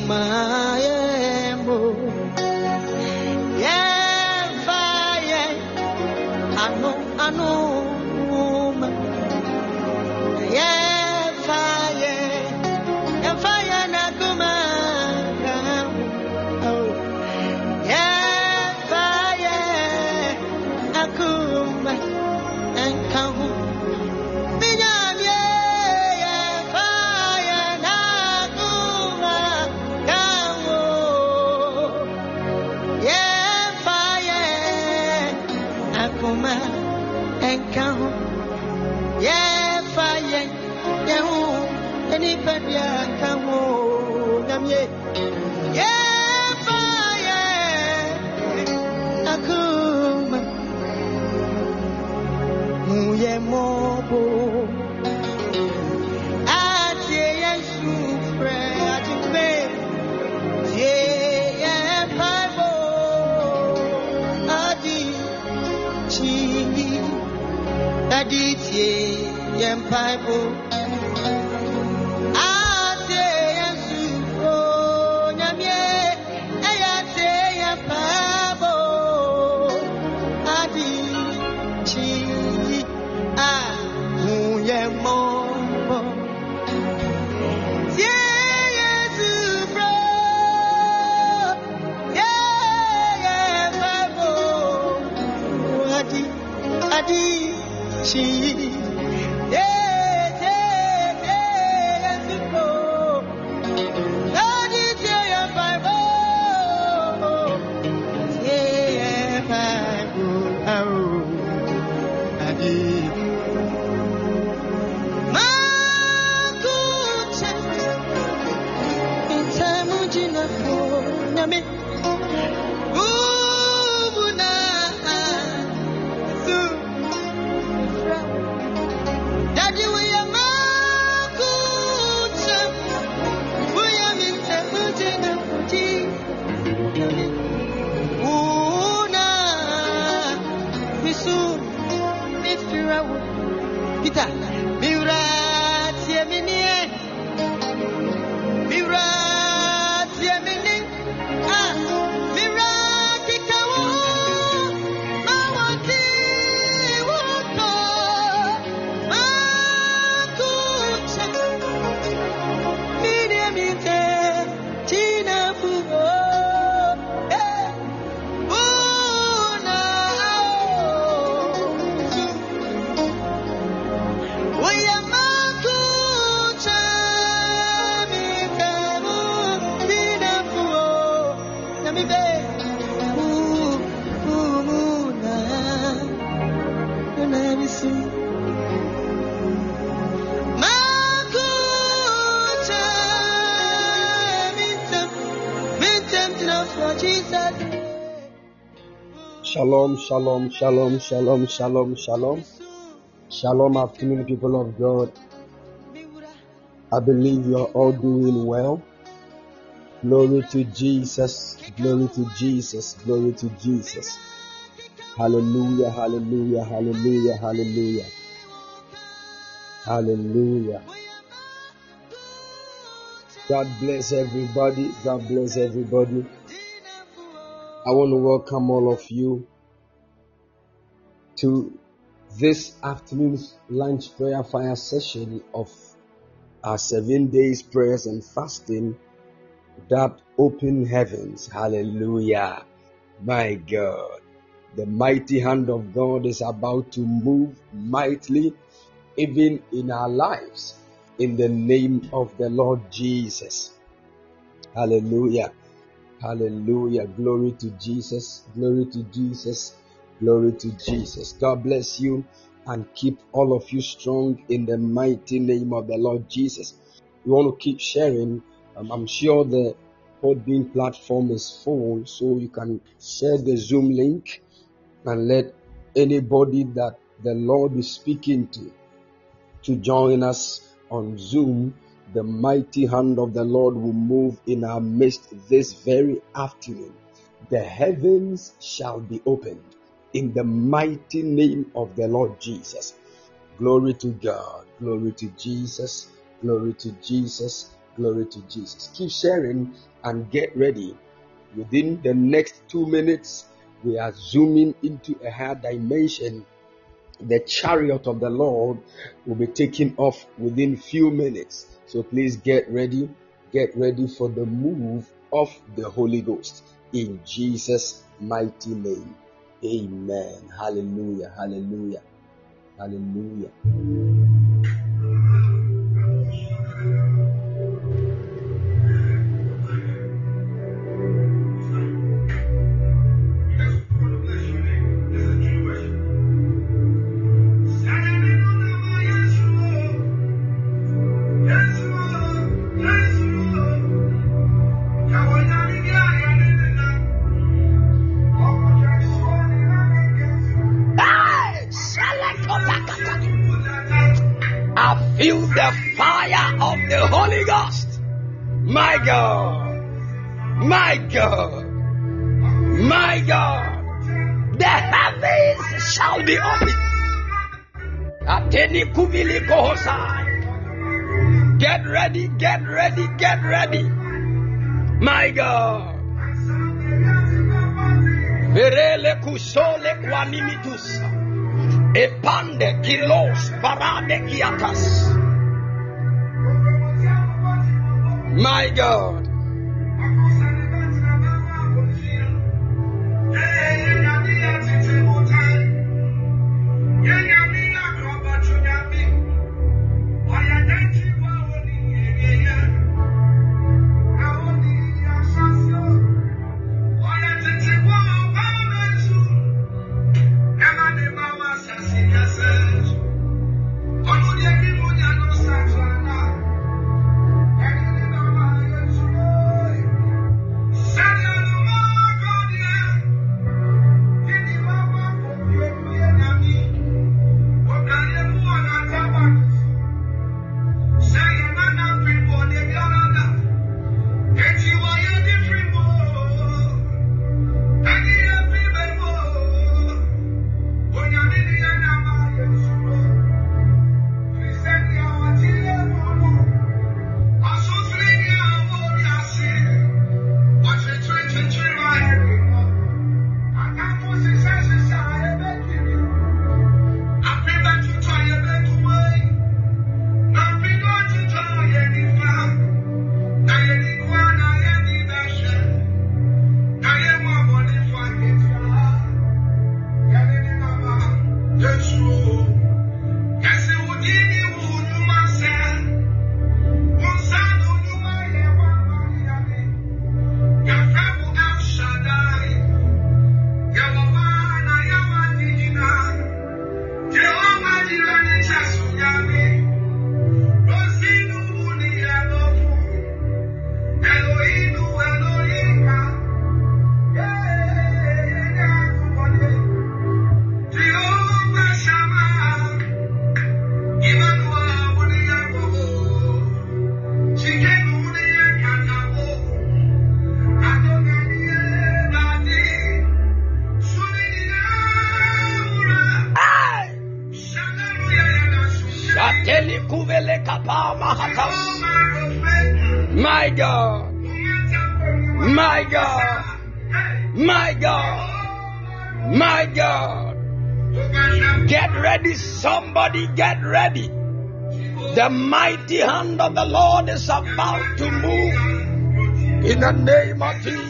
mo yɛn Shalom, shalom, shalom, shalom, shalom, shalom. Shalom, afternoon, people of God. I believe you are all doing well. Glory to Jesus, glory to Jesus, glory to Jesus. Hallelujah, hallelujah, hallelujah, hallelujah. Hallelujah. God bless everybody. God bless everybody. I want to welcome all of you to this afternoon's lunch prayer fire session of our seven days prayers and fasting that open heavens. Hallelujah. My God. The mighty hand of God is about to move mightily even in our lives in the name of the Lord Jesus. Hallelujah. Hallelujah. Glory to Jesus. Glory to Jesus. Glory to Jesus. God bless you and keep all of you strong in the mighty name of the Lord Jesus. We want to keep sharing. Um, I'm sure the Podbean platform is full, so you can share the Zoom link and let anybody that the Lord is speaking to to join us on Zoom the mighty hand of the Lord will move in our midst this very afternoon. The heavens shall be opened in the mighty name of the Lord Jesus. Glory to God. Glory to Jesus. Glory to Jesus. Glory to Jesus. Keep sharing and get ready. Within the next two minutes, we are zooming into a higher dimension the chariot of the Lord will be taking off within few minutes. So please get ready, get ready for the move of the Holy Ghost in Jesus' mighty name. Amen. Hallelujah. Hallelujah. Hallelujah. My God. The Lord is about to move in the name of Jesus.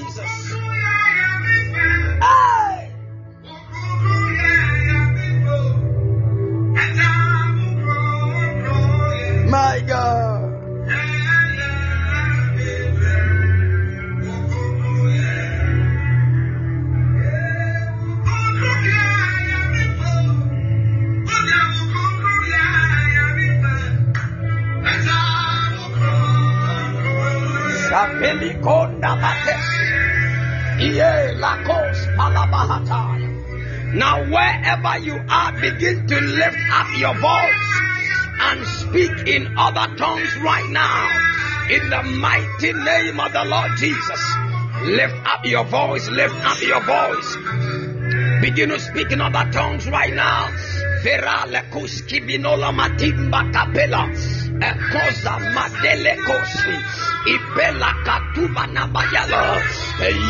Begin to lift up your voice and speak in other tongues right now. In the mighty name of the Lord Jesus. Lift up your voice, lift up your voice. Begin to speak in other tongues right now. Binola matimba. Ekoza madele kosi. Ibela katuba na bayala.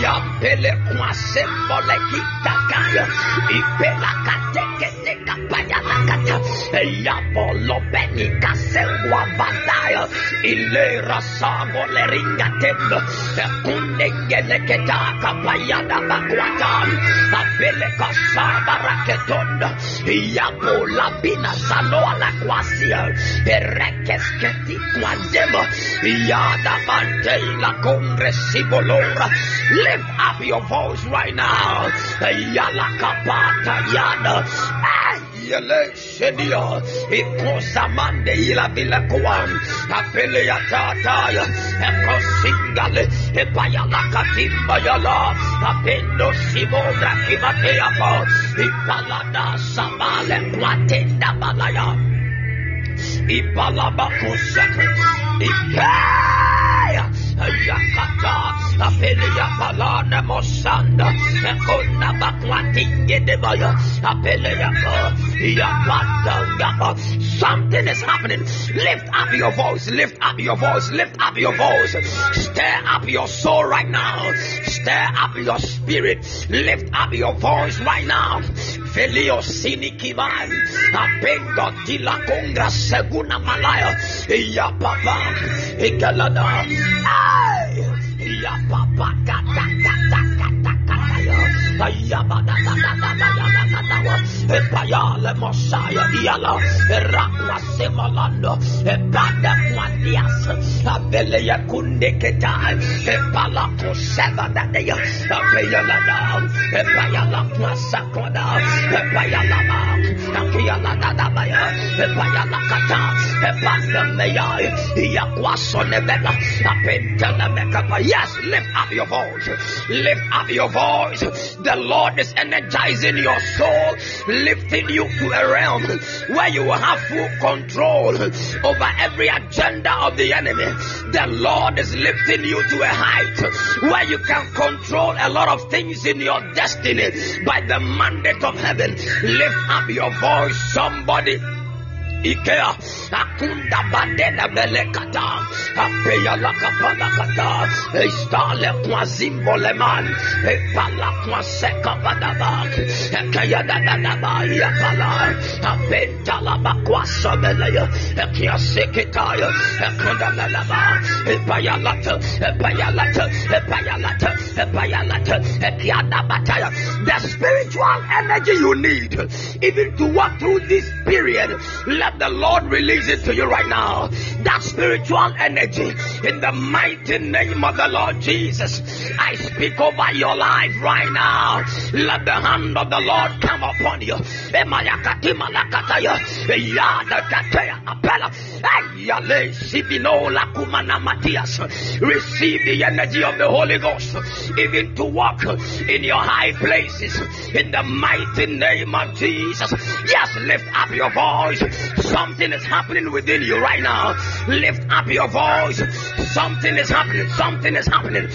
Yampele kwa sembole kitakaya. Ibela kateke teka bayala kata. Yapolo beni kasengwa badaya. Ilera sago le ringa tendo. Kunde ngele ketaka bayada bakwata. Abele kasaba raketonda. Yapo labina sanoa la kwasia. Erekesketi kwa demo. Yada mante la congresivo lora. Lift up your voice right now. Yala kapata yada. Yele shedia. Ikosa mande ila bila kuam. Apele ya tataya. Eko singale. Epaya la katimba yala. Apendo sibobra kimatea po. Ipalada samale kwatenda balaya. Ipalaba kusaka. Ipaya. Something is happening. Lift up your voice, lift up your voice, lift up your voice. Stir up your soul right now. Stir up your spirit. Lift up your voice right now. Apengo dila kongra seguna malaya, ya papa, ikalada. Ya papa epaya le kunde yes lift up your voice. Lift up your voice. The Lord is energizing your soul lifting you to a realm where you will have full control over every agenda of the enemy. The Lord is lifting you to a height where you can control a lot of things in your destiny by the mandate of heaven. Lift up your voice, somebody. Ikea. Akunda zimbo leman epala kwa seka badaba ekaya da da da ba ya pala. Apenta la ba kwa sobelaya ekia seketaya ekunda la la epaya lata epaya lata epaya lata epaya lata ekia da bataya the spiritual energy you need even to walk through this period let the Lord release it to you right now. That spiritual energy in the mighty name of the Lord Jesus. I speak over your life right now. Let the hand of the Lord come upon you. Receive the energy of the Holy Ghost, even to walk in your high places in the mighty name of Jesus. Yes, lift up your voice. Something is happening within you right now. Lift up your voice. Something is happening. Something is happening.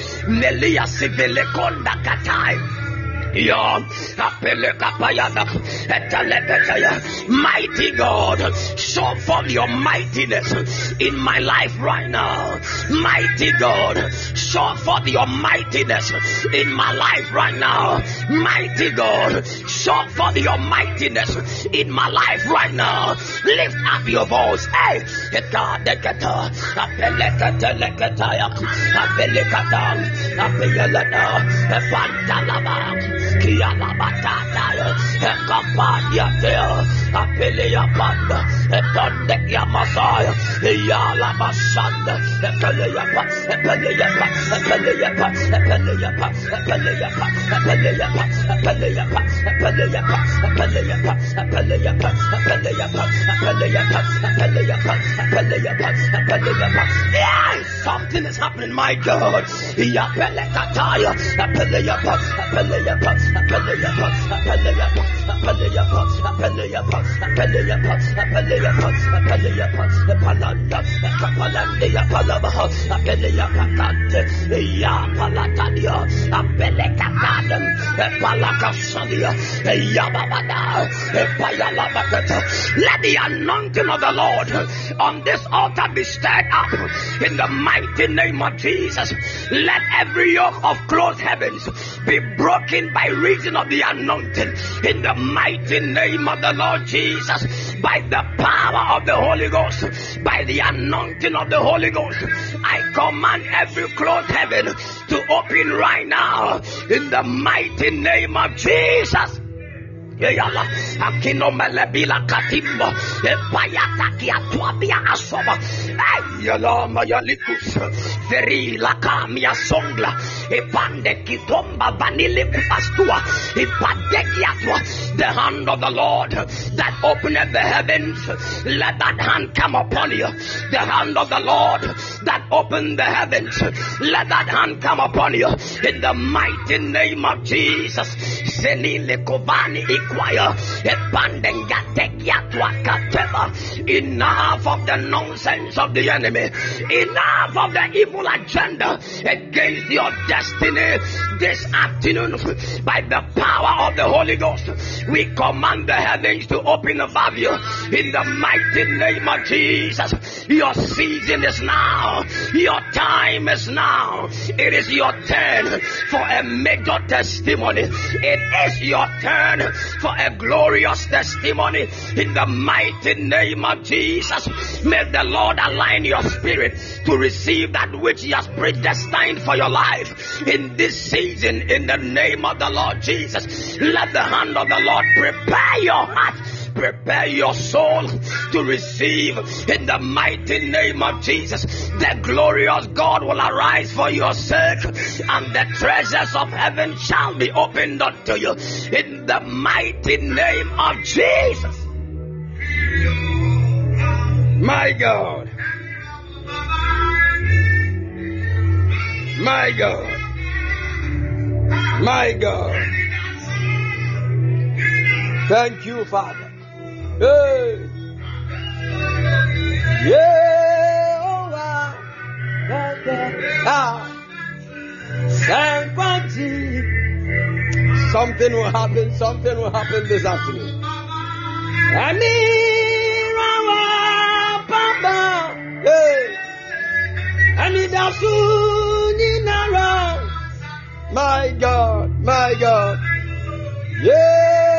Katai. Mighty God, show forth your mightiness in my life right now. Mighty God, show forth your mightiness in my life right now. Mighty God, show forth your mightiness in my life right now. Lift up your voice. Hey. Kialabataya, Ekapadia Dea, Apelia Panda, Etondekia Masaya, Yala Basanda, Epelea Pa, Epelea Pa, Epelea Pa, Epelea Pa, Epelea Pa, Epelea Pa, Epelea Pa, Epelea Pa, Epelea Pa, Epelea Pa, Epelea Pa, Epelea Pa, Epelea Pa, Epelea Pa, Epelea Pa. Yeah, something is happening, my God. Yapelekataya, let the anointing of the Lord on this altar be stirred up in the mighty name of Jesus. Let every yoke of closed heavens be broken by reason of the anointing in the mighty name of the Lord Jesus by the power of the Holy Ghost by the anointing of the Holy Ghost I command every closed heaven to open right now in the mighty name of Jesus Yala, Akino Melebila Katimbo, Epayata Kiatuabia Asoba, Ayala Mayalikus, Veri Lakamia Songla, Epande Kitomba Vanili Kupastua, Epadekiatwa, the hand of the Lord that opened the heavens, let that hand come upon you. The hand of the Lord that opened the heavens, let that hand come upon you. In the mighty name of Jesus, Senile Kovani Ikwaya, Enough of the nonsense of the enemy, enough of the evil agenda against your destiny this afternoon by the power of the Holy Ghost. We command the heavens to open above you in the mighty name of Jesus. Your season is now, your time is now. It is your turn for a major testimony. It is your turn for a glorious testimony in the mighty name of Jesus. May the Lord align your spirit to receive that which He has predestined for your life in this season in the name of the Lord Jesus. Let the hand of the Lord prepare your heart prepare your soul to receive in the mighty name of Jesus. The glorious God will arise for your sake, and the treasures of heaven shall be opened unto you in the mighty name of Jesus. My God. My God. My God. Thank you, Father. Yeah, oh, wow. Da, da. Something will happen, something will happen this afternoon. I need Papa. Hey. I My God, my God. Yeah.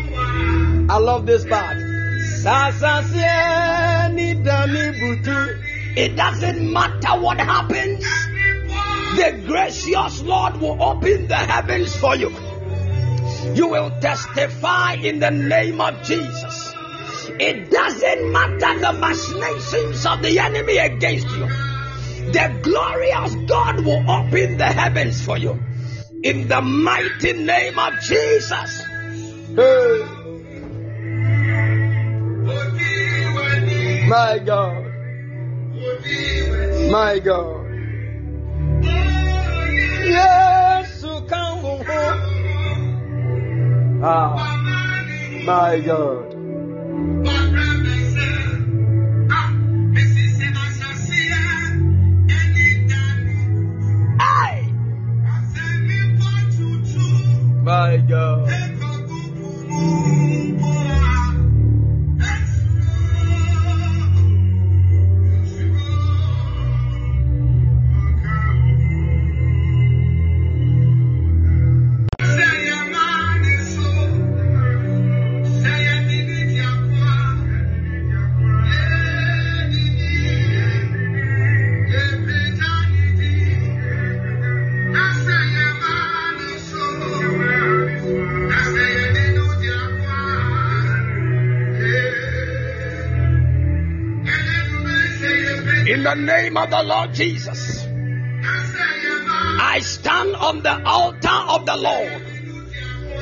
I love this part. It doesn't matter what happens. The gracious Lord will open the heavens for you. You will testify in the name of Jesus. It doesn't matter the machinations of the enemy against you. The glorious God will open the heavens for you. In the mighty name of Jesus. Hey. My God. My God. Yes, come Ah, my God. The Lord Jesus, I stand on the altar of the Lord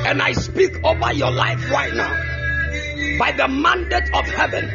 and I speak over your life right now by the mandate of heaven.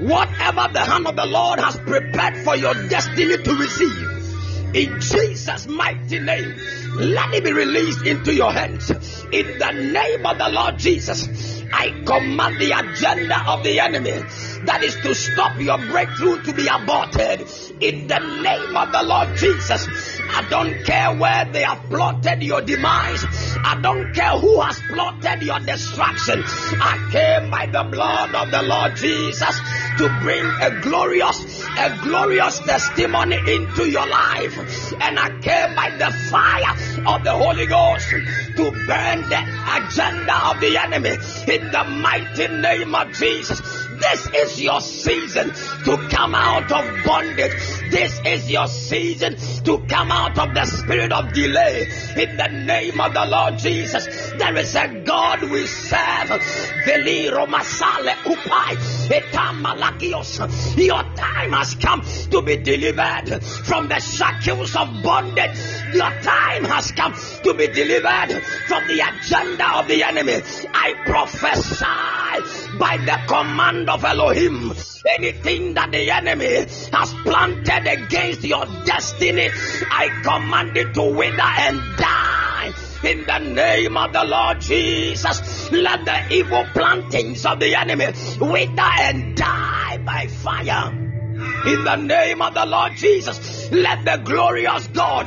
Whatever the hand of the Lord has prepared for your destiny to receive, in Jesus' mighty name, let it be released into your hands. In the name of the Lord Jesus, I command the agenda of the enemy that is to stop your breakthrough to be aborted. In the name of the Lord Jesus, I don't care where they have plotted your demise. I don't care who has plotted your destruction. I came by the blood of the Lord Jesus to bring a glorious, a glorious testimony into your life. And I came by the fire of the Holy Ghost to burn the agenda of the enemy in the mighty name of Jesus. This is your season to come out of bondage. This is your season to come out of the spirit of delay. In the name of the Lord Jesus, there is a God we serve. Veliro Masale Upai Etamalakios. Your time has come to be delivered from the shackles of bondage. Your time has come to be delivered from the agenda of the enemy. I prophesy by the command of Elohim. Anything that the enemy has planted against your destiny, I command it to wither and die. In the name of the Lord Jesus, let the evil plantings of the enemy wither and die by fire. In the name of the Lord Jesus, let the glorious God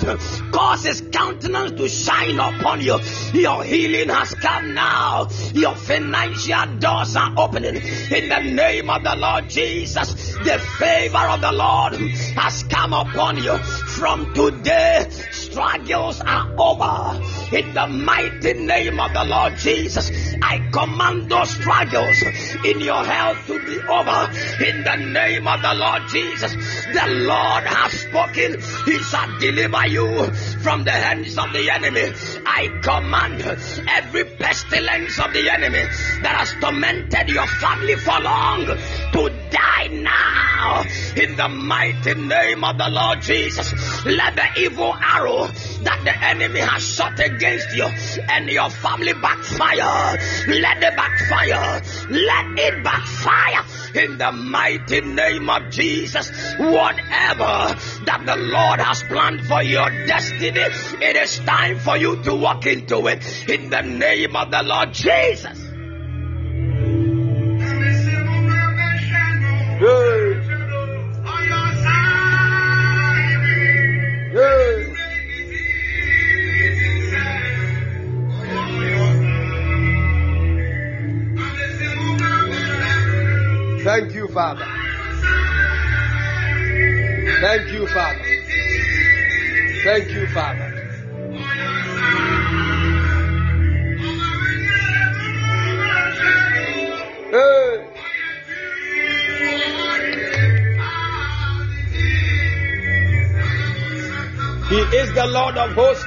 cause his countenance to shine upon you. Your healing has come now. Your financial doors are opening. In the name of the Lord Jesus, the favor of the Lord has come upon you. From today, struggles are over. In the mighty name of the Lord Jesus, I command those struggles in your health to be over. In the name of the Lord Jesus, the Lord has spoken. He shall deliver you from the hands of the enemy. I command every pestilence of the enemy that has tormented your family for long to die now. In the mighty name of the Lord Jesus, let the evil arrow that the enemy has shot against you and your family backfire. Let it backfire. Let it backfire in the mighty name of Jesus. Whatever that the Lord has planned for your destiny, it is time for you to walk into it in the name of the Lord Jesus. Thank you, Father. Thank you, Father. Thank you, Father. Hey. He is the Lord of hosts.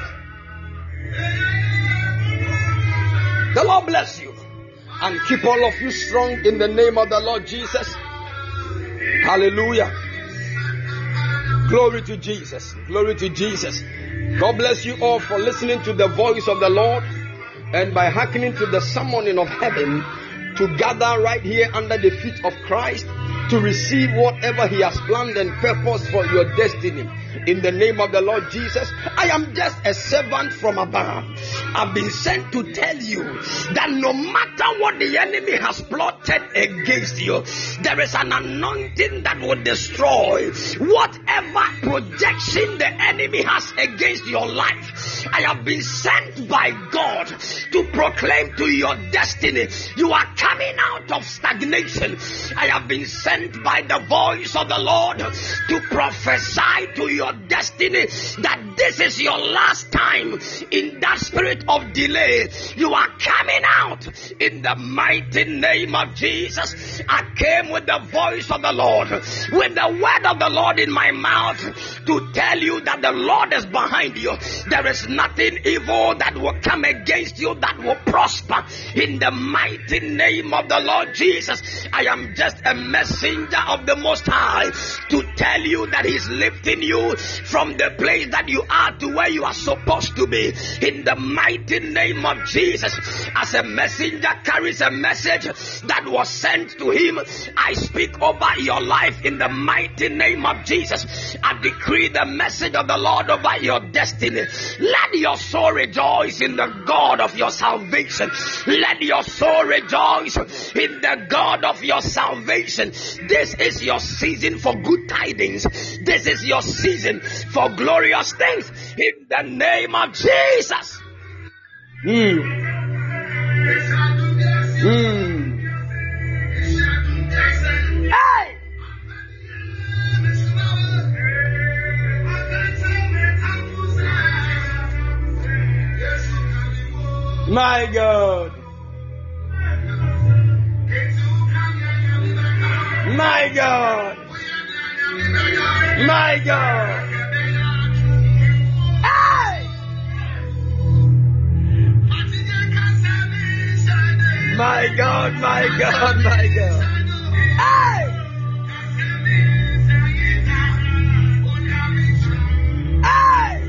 The Lord bless you and keep all of you strong in the name of the Lord Jesus. Hallelujah. Glory to Jesus. Glory to Jesus. God bless you all for listening to the voice of the Lord and by hearkening to the summoning of heaven to gather right here under the feet of Christ to receive whatever He has planned and purposed for your destiny. In the name of the Lord Jesus, I am just a servant from above. I've been sent to tell you that no matter what the enemy has plotted against you, there is an anointing that will destroy whatever projection the enemy has against your life. I have been sent by God to proclaim to your destiny you are coming out of stagnation. I have been sent by the voice of the Lord to prophesy to your destiny that this is your last time in that spirit of delay. You are coming out in the mighty name of Jesus. I came with the voice of the Lord, with the word of the Lord in my mouth to tell you that the Lord is behind you. There is nothing evil that will come against you that will prosper in the mighty name of the Lord Jesus. I am just a messenger of the Most High to tell you that He's lifting you from the place that you are to where you are supposed to be in the mighty name of Jesus. As a messenger carries a message that was sent to him, I speak over your life in the mighty name of Jesus. I decree the message of the Lord over your destiny. Let your soul rejoice in the God of your salvation. Let your soul rejoice in the God of your salvation. This is your season for good tidings. This is your season for glorious things in the name of Jesus. Mm. Mm. Hey! My God. My God. My God. My God, my God, my God. Hey! Hey!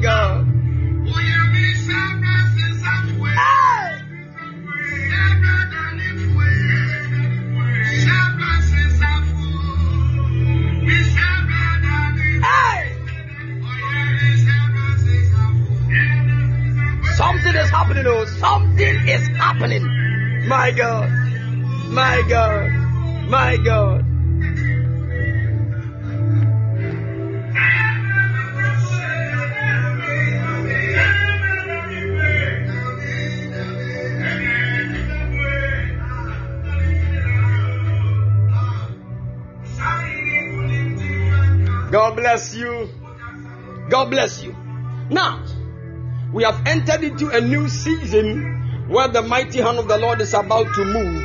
God. Something is happening, oh, something is happening. My God, my God, my God. Bless you. God bless you. Now, we have entered into a new season where the mighty hand of the Lord is about to move.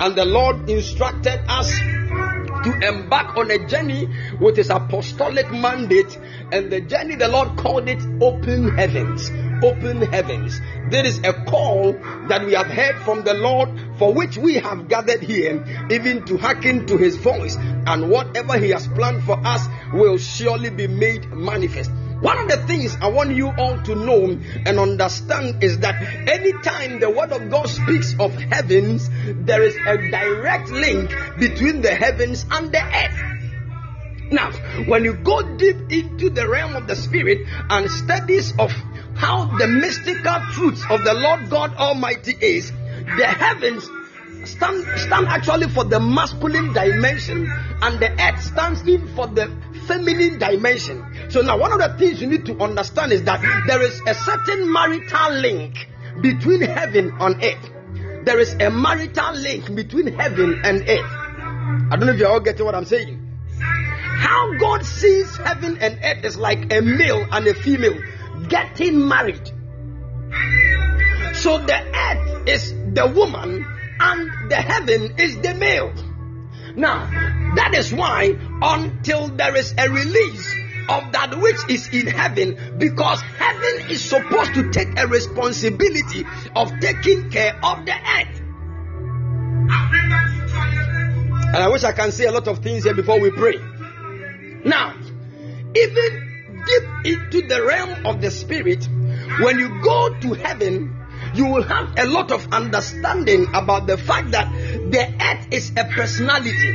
And the Lord instructed us to embark on a journey with his apostolic mandate. And the journey, the Lord called it open heavens. Open heavens. There is a call that we have heard from the Lord for which we have gathered here, even to hearken to his voice. And whatever he has planned for us will surely be made manifest. One of the things I want you all to know and understand is that anytime the word of God speaks of heavens, there is a direct link between the heavens and the earth. Now, when you go deep into the realm of the spirit and studies of how the mystical truths of the Lord God Almighty is, the heavens stand, stand actually for the masculine dimension and the earth stands in for the feminine dimension. So now one of the things you need to understand is that there is a certain marital link between heaven and earth. There is a marital link between heaven and earth. I don't know if you're all getting what I'm saying. How God sees heaven and earth is like a male and a female getting married. So the earth is the woman and the heaven is the male. Now, that is why until there is a release of that which is in heaven, because heaven is supposed to take a responsibility of taking care of the earth. And I wish I can say a lot of things here before we pray. Now, even deep into the realm of the spirit, when you go to heaven, you will have a lot of understanding about the fact that the earth is a personality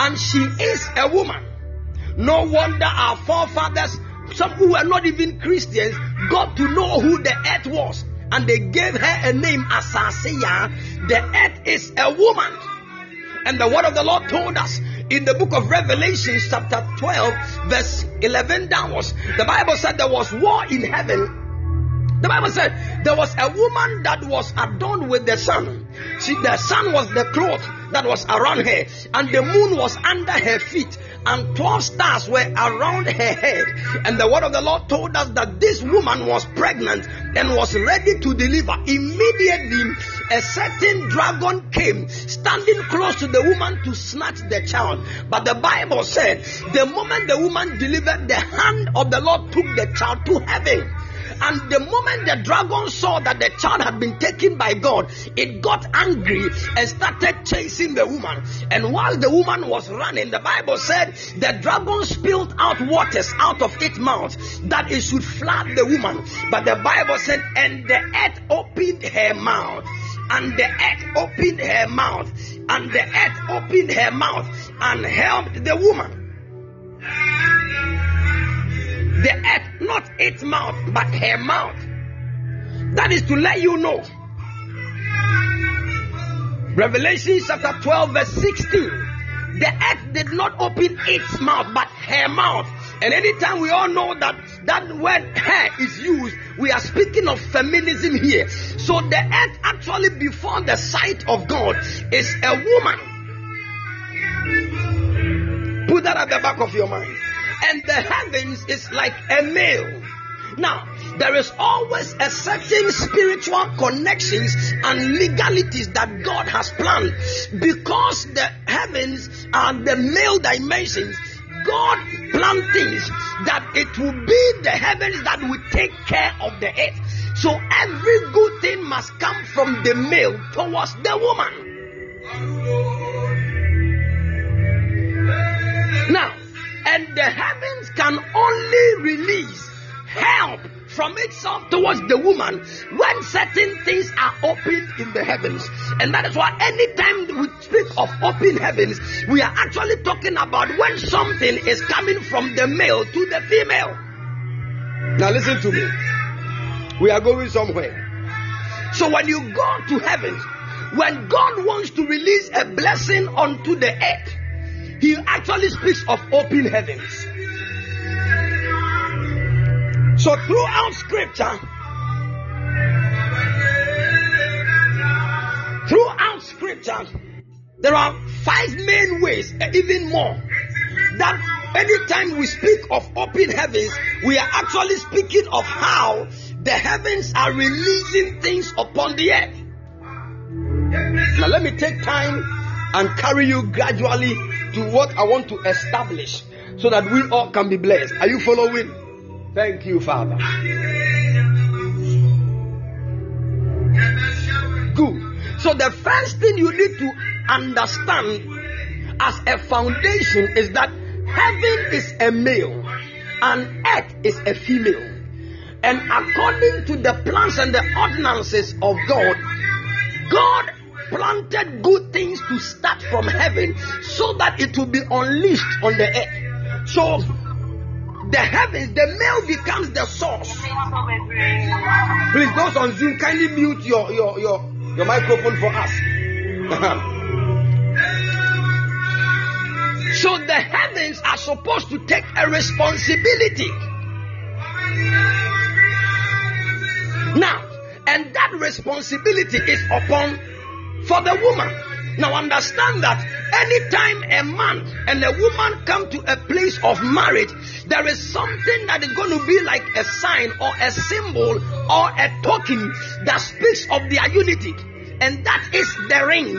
and she is a woman. No wonder our forefathers, some who were not even Christians, got to know who the earth was and they gave her a name as Asase Yaa. The earth is a woman. And the word of the Lord told us in the book of Revelation, chapter 12, verse 11 downwards, the Bible said there was war in heaven. The Bible said there was a woman that was adorned with the sun. See, the sun was the cloth that was around her, and the moon was under her feet, and 12 stars were around her head. And the word of the Lord told us that this woman was pregnant and was ready to deliver. Immediately, a certain dragon came, standing close to the woman to snatch the child. But the Bible said, the moment the woman delivered, the hand of the Lord took the child to heaven. And the moment the dragon saw that the child had been taken by God, it got angry and started chasing the woman. And while the woman was running, the Bible said the dragon spilled out waters out of its mouth that it should flood the woman. But the Bible said, and the earth opened her mouth. And the earth opened her mouth, and the earth opened her mouth and helped the woman the earth, not its mouth, but her mouth. That is to let you know. Revelation chapter 12, verse 16. The earth did not open its mouth, but her mouth. And anytime we all know that that word her is used, we are speaking of feminism here. So the earth actually before the sight of God is a woman. Put that at the back of your mind and the heavens is like a male. Now, there is always a certain spiritual connections and legalities that God has planned because the heavens are the male dimensions. God planned things that it will be the heavens that will take care of the earth. So every good thing must come from the male towards the woman. Now, and the heavens can only release help from itself towards the woman when certain things are opened in the heavens. And that is why anytime we speak of open heavens, we are actually talking about when something is coming from the male to the female. Now, listen to me. We are going somewhere. So, when you go to heaven, when God wants to release a blessing onto the earth, he actually speaks of open heavens. So throughout scripture, throughout scripture, there are five main ways, even more, that anytime we speak of open heavens, we are actually speaking of how the heavens are releasing things upon the earth. Now, let me take time and carry you gradually to what I want to establish so that we all can be blessed. Are you following? Thank you, Father. Good. So, the first thing you need to understand as a foundation is that heaven is a male and earth is a female. And according to the plans and the ordinances of God, God planted good things to start from heaven so that it will be unleashed on the earth. So the heavens, the male becomes the source. Please, those on Zoom, kindly mute your your your, your microphone for us. so the heavens are supposed to take a responsibility. Now, and that responsibility is upon for the woman. Now understand that anytime a man and a woman come to a place of marriage, there is something that is going to be like a sign or a symbol or a token that speaks of their unity. and that is the ring.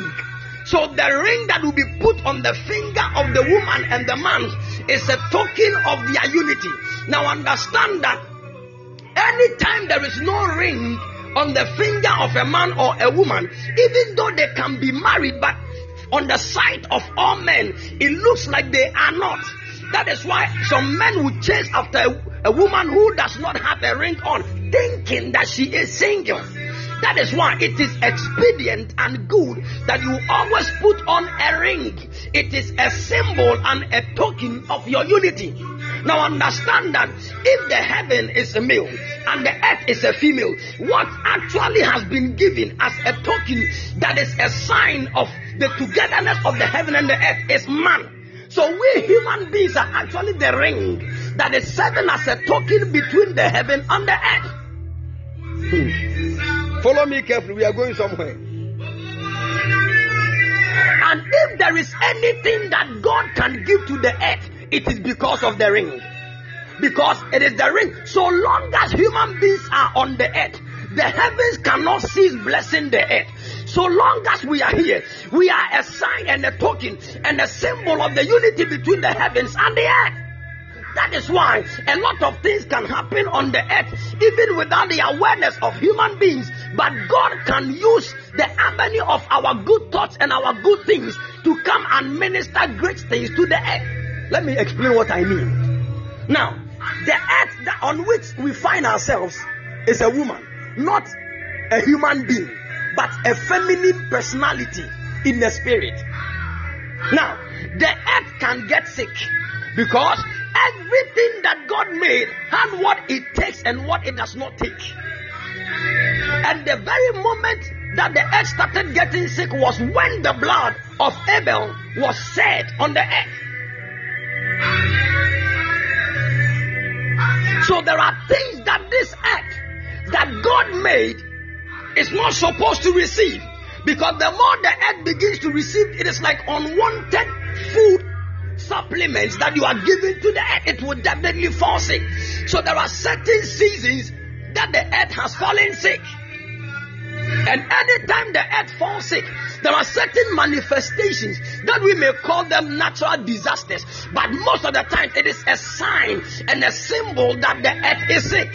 So the ring that will be put on the finger of the woman and the man is a token of their unity. Now understand that anytime there is no ring on the finger of a man or a woman, even though they can be married, but on the sight of all men, it looks like they are not. That is why some men would chase after a, a woman who does not have a ring on, thinking that she is single. That is why it is expedient and good that you always put on a ring. It is a symbol and a token of your unity. Now understand that if the heaven is a male and the earth is a female, what actually has been given as a token that is a sign of the togetherness of the heaven and the earth is man. So we human beings are actually the ring that is serving as a token between the heaven and the earth. Hmm. Follow me carefully. We are going somewhere. And if there is anything that God can give to the earth, it is because of the ring. Because it is the ring. So long as human beings are on the earth, the heavens cannot cease blessing the earth. So long as we are here, we are a sign and a token and a symbol of the unity between the heavens and the earth. That is why a lot of things can happen on the earth, even without the awareness of human beings. But God can use the avenue of our good thoughts and our good things to come and minister great things to the earth. Let me explain what I mean. Now, the earth on which we find ourselves is a woman, not a human being but a feminine personality in the spirit. Now, the earth can get sick because everything that God made had what it takes and what it does not take. And the very moment that the earth started getting sick was when the blood of Abel was shed on the earth. So there are things that this earth that God made is not supposed to receive. Because the more the earth begins to receive, it is like unwanted food supplements that you are giving to the earth. It will definitely fall sick. So there are certain seasons that the earth has fallen sick. And anytime the earth falls sick, there are certain manifestations that we may call them natural disasters. But most of the time, it is a sign and a symbol that the earth is sick.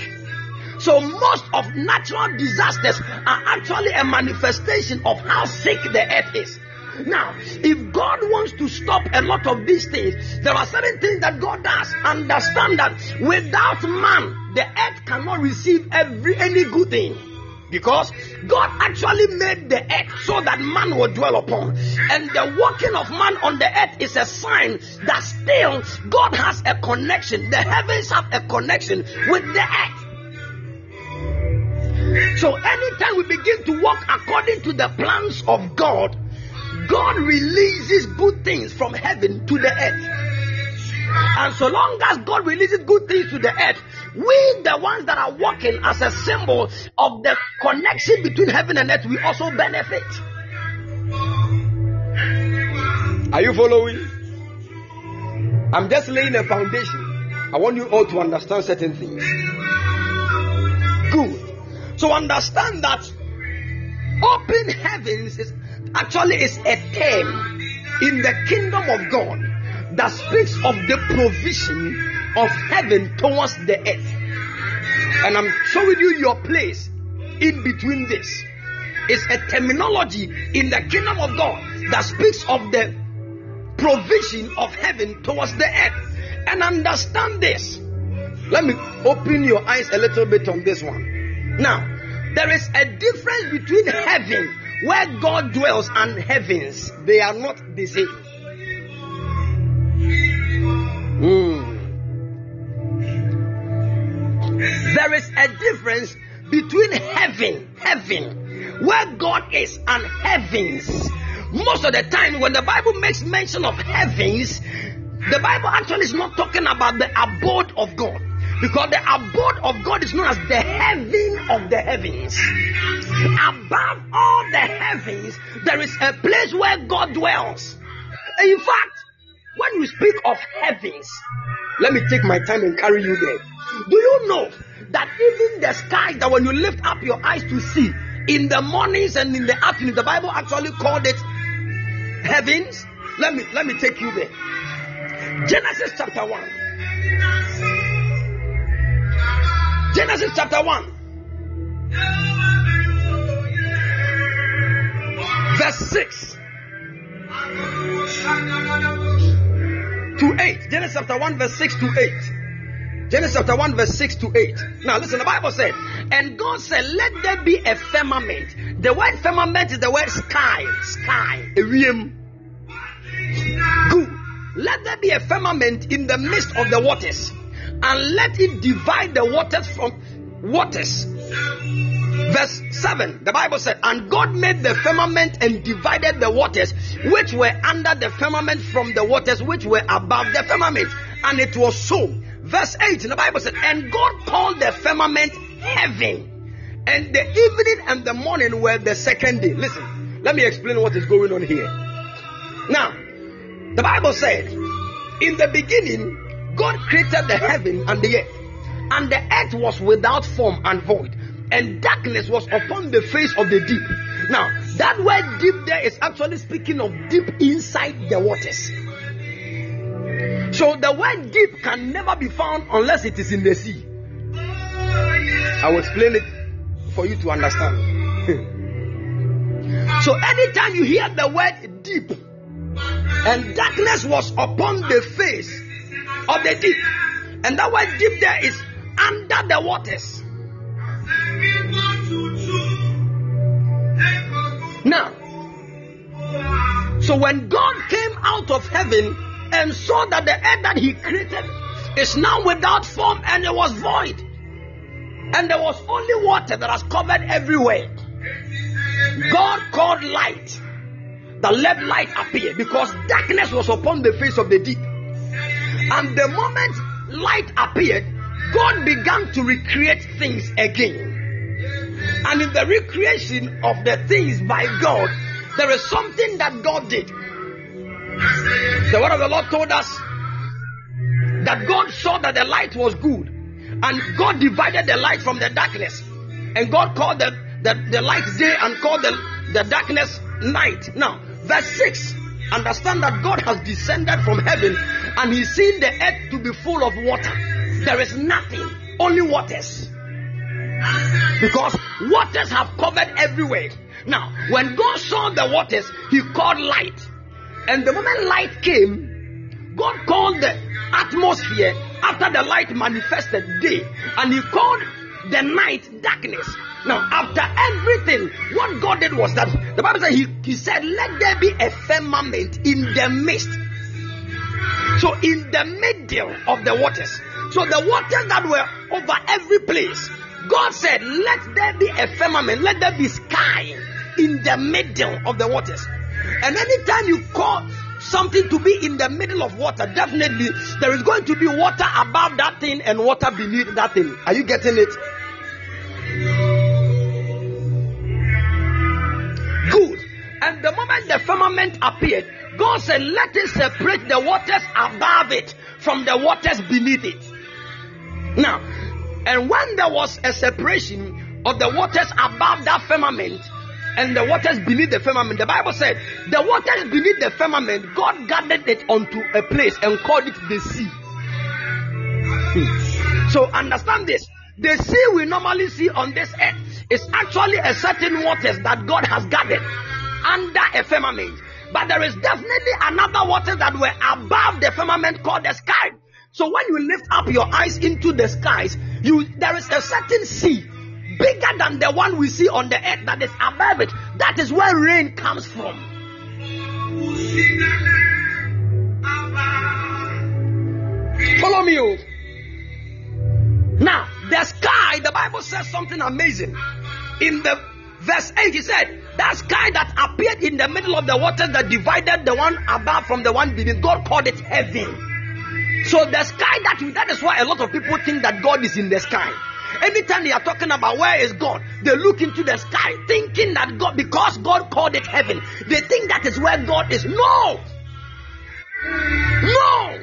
So most of natural disasters are actually a manifestation of how sick the earth is. Now, if God wants to stop a lot of these things, there are certain things that God does. Understand that without man, the earth cannot receive every any good thing. Because God actually made the earth so that man would dwell upon. And the walking of man on the earth is a sign that still God has a connection. The heavens have a connection with the earth. So anytime we begin to walk according to the plans of God, God releases good things from heaven to the earth. And so long as God releases good things to the earth, we, the ones that are walking as a symbol of the connection between heaven and earth, we also benefit. Are you following? I'm just laying a foundation. I want you all to understand certain things. Good. So understand that open heavens is actually is a term in the kingdom of God that speaks of the provision of heaven towards the earth. And I'm showing you your place in between this. It's a terminology in the kingdom of God that speaks of the provision of heaven towards the earth. And understand this. Let me open your eyes a little bit on this one. Now, there is a difference between heaven, where God dwells, and heavens. They are not the same. Mm. There is a difference between heaven, heaven, where God is, and heavens. Most of the time, when the Bible makes mention of heavens, the Bible actually is not talking about the abode of God. Because the abode of God is known as the heaven of the heavens. Above all the heavens, there is a place where God dwells. In fact, when you speak of heavens, let me take my time and carry you there. Do you know that even the sky, that when you lift up your eyes to see, In the mornings and in the afternoon, the Bible actually called it heavens. Let me let me take you there. Genesis chapter 1. Genesis chapter 1. Verse 6 to 8. Genesis chapter 1, verse 6 to 8. Genesis chapter 1, verse 6 to 8. Now listen, the Bible said, And God said, Let there be a firmament. The word firmament is the word sky. Sky. Good. Let there be a firmament in the midst of the waters, and let it divide the waters from waters. Verse 7, the Bible said, And God made the firmament and divided the waters which were under the firmament from the waters which were above the firmament. And it was so. Verse 8, the Bible said, And God called the firmament heaven. And the evening and the morning were the second day. Listen, let me explain what is going on here. Now, the Bible said, In the beginning, God created the heaven and the earth, and the earth was without form and void, and darkness was upon the face of the deep. Now, that word deep there is actually speaking of deep inside the waters. So the word deep can never be found unless it is in the sea. I will explain it for you to understand. so anytime you hear the word deep, and darkness was upon the face of the deep. And that word deep there is under the waters. Now, so when God came out of heaven and saw that the earth that He created is now without form and it was void, and there was only water that has covered everywhere, God called light that let light appear because darkness was upon the face of the deep. And the moment light appeared, God began to recreate things again. And in the recreation of the things by God, there is something that God did. The word of the Lord told us that God saw that the light was good, and God divided the light from the darkness. And God called the, the, the light day and called the, the darkness night. Now, verse 6 understand that God has descended from heaven and He's seen the earth to be full of water. There is nothing, only waters. Because waters have covered everywhere. Now, when God saw the waters, He called light. And the moment light came, God called the atmosphere after the light manifested day, and He called the night darkness. Now, after everything, what God did was that the Bible said He, he said, Let there be a firmament in the midst. So, in the middle of the waters. So, the waters that were over every place, God said, Let there be a firmament, let there be sky in the middle of the waters. And anytime you call something to be in the middle of water, definitely there is going to be water above that thing and water beneath that thing. Are you getting it? Good. And the moment the firmament appeared, God said, Let it separate the waters above it from the waters beneath it. Now, and when there was a separation of the waters above that firmament and the waters beneath the firmament, the Bible said, the waters beneath the firmament, God gathered it onto a place and called it the sea. Hmm. So understand this. The sea we normally see on this earth is actually a certain waters that God has gathered under a firmament. But there is definitely another water that were above the firmament called the sky. So when you lift up your eyes into the skies, you there is a certain sea bigger than the one we see on the earth that is above it. That is where rain comes from. Follow me. Oh. Now, the sky, the Bible says something amazing. In the verse 8, he said, That sky that appeared in the middle of the waters that divided the one above from the one beneath, God called it heaven. So the sky that that is why a lot of people think that God is in the sky. Anytime they are talking about where is God, they look into the sky thinking that God, because God called it heaven, they think that is where God is. No! No!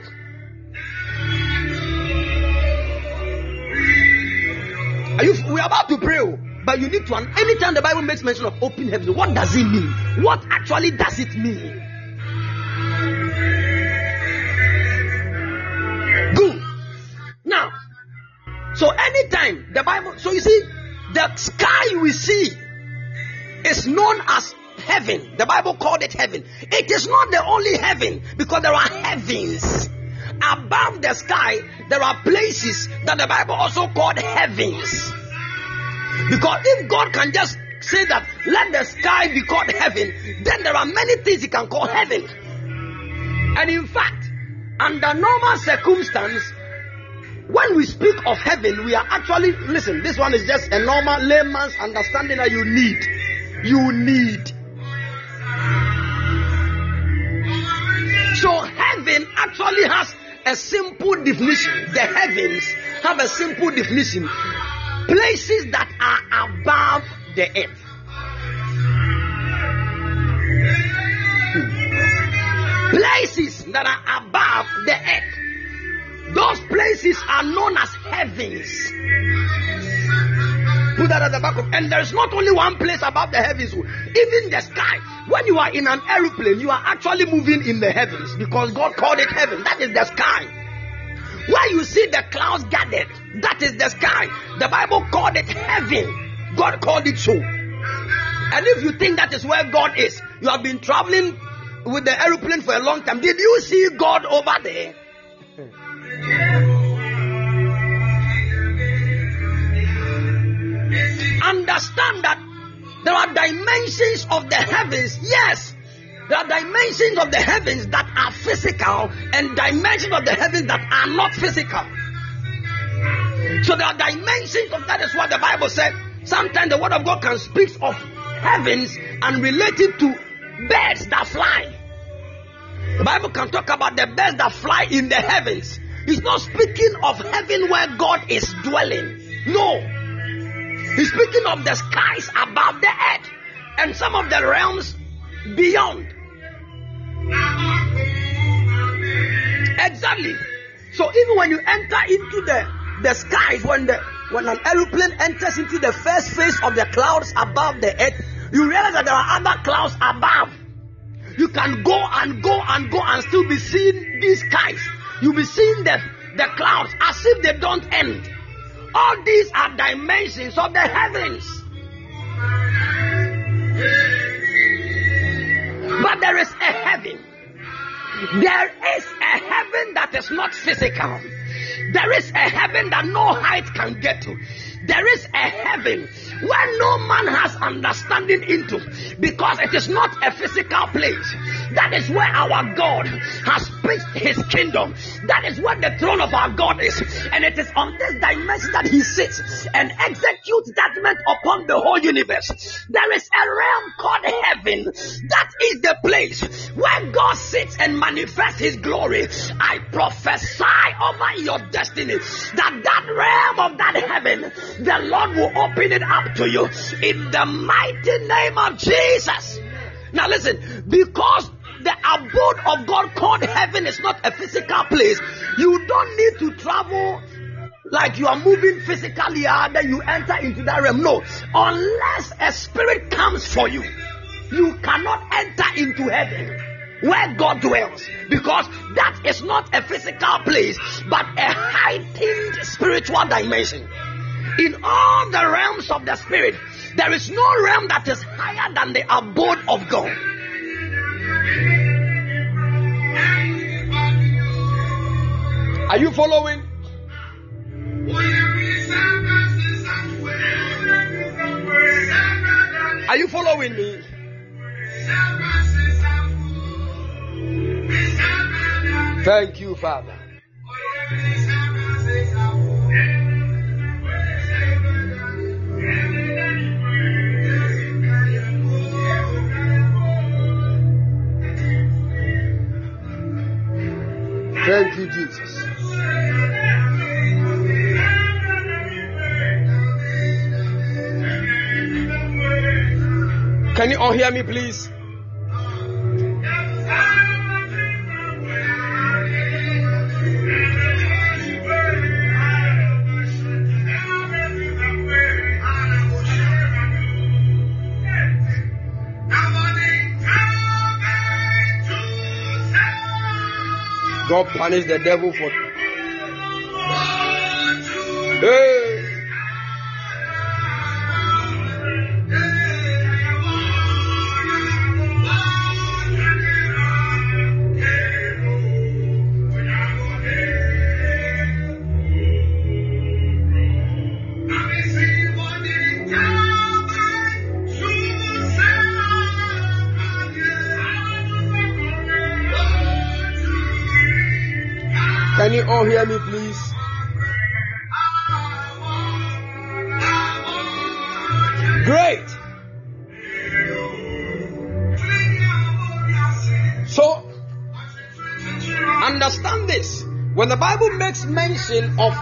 Are you, we are about to pray. Oh, but you need to, anytime the Bible makes mention of open heaven, what does it mean? What actually does it mean? Good. Now, so anytime the Bible, so you see, the sky we see is known as heaven. The Bible called it heaven. It is not the only heaven because there are heavens. Above the sky, there are places that the Bible also called heavens. Because if God can just say that, let the sky be called heaven, then there are many things He can call heaven. And in fact, under normal circumstance, when we speak of heaven, we are actually, listen, this one is just a normal layman's understanding that you need. You need. So heaven actually has a simple definition. The heavens have a simple definition. Places that are above the earth. Places that are above the earth. Those places are known as heavens. Put that at the back of, and there's not only one place above the heavens, even the sky. When you are in an aeroplane, you are actually moving in the heavens because God called it heaven. That is the sky. Where you see the clouds gathered, that is the sky. The Bible called it heaven. God called it so. And if you think that is where God is, you have been traveling with the aeroplane for a long time. Did you see God over there? Understand that there are dimensions of the heavens. Yes, there are dimensions of the heavens that are physical and dimensions of the heavens that are not physical. So there are dimensions of that is what the Bible said. Sometimes the word of God can speak of heavens and relate it to birds that fly. The Bible can talk about the birds that fly in the heavens. It's not speaking of heaven where God is dwelling. No. He's speaking of the skies above the earth and some of the realms beyond. Exactly. So even when you enter into the, the skies, when the when an aeroplane enters into the first phase of the clouds above the earth, you realize that there are other clouds above. You can go and go and go and still be seeing these skies. You'll be seeing the, the clouds as if they don't end. All these are dimensions of the heavens. But there is a heaven. There is a heaven that is not physical. There is a heaven that no height can get to. There is a heaven where no man has understanding into because it is not a physical place. That is where our God has pitched his kingdom. That is where the throne of our God is. And it is on this dimension that he sits and executes judgment upon the whole universe. There is a realm called heaven. That is the place where God sits and manifests his glory. I prophesy over your destiny that that realm of that heaven, the Lord will open it up to you in the mighty name of Jesus. Now listen, because the abode of God called heaven is not a physical place, you don't need to travel like you are moving physically and then you enter into that realm. No, unless a spirit comes for you, you cannot enter into heaven where God dwells because that is not a physical place but a heightened spiritual dimension. In all the realms of the spirit, there is no realm that is higher than the abode of God. Are you following? Are you following me? Thank you, Father. Thank you, Jesus. Can you all hear me, please? God punish the devil for. Hey. Hear me, please? Great. So, understand this. When the Bible makes mention of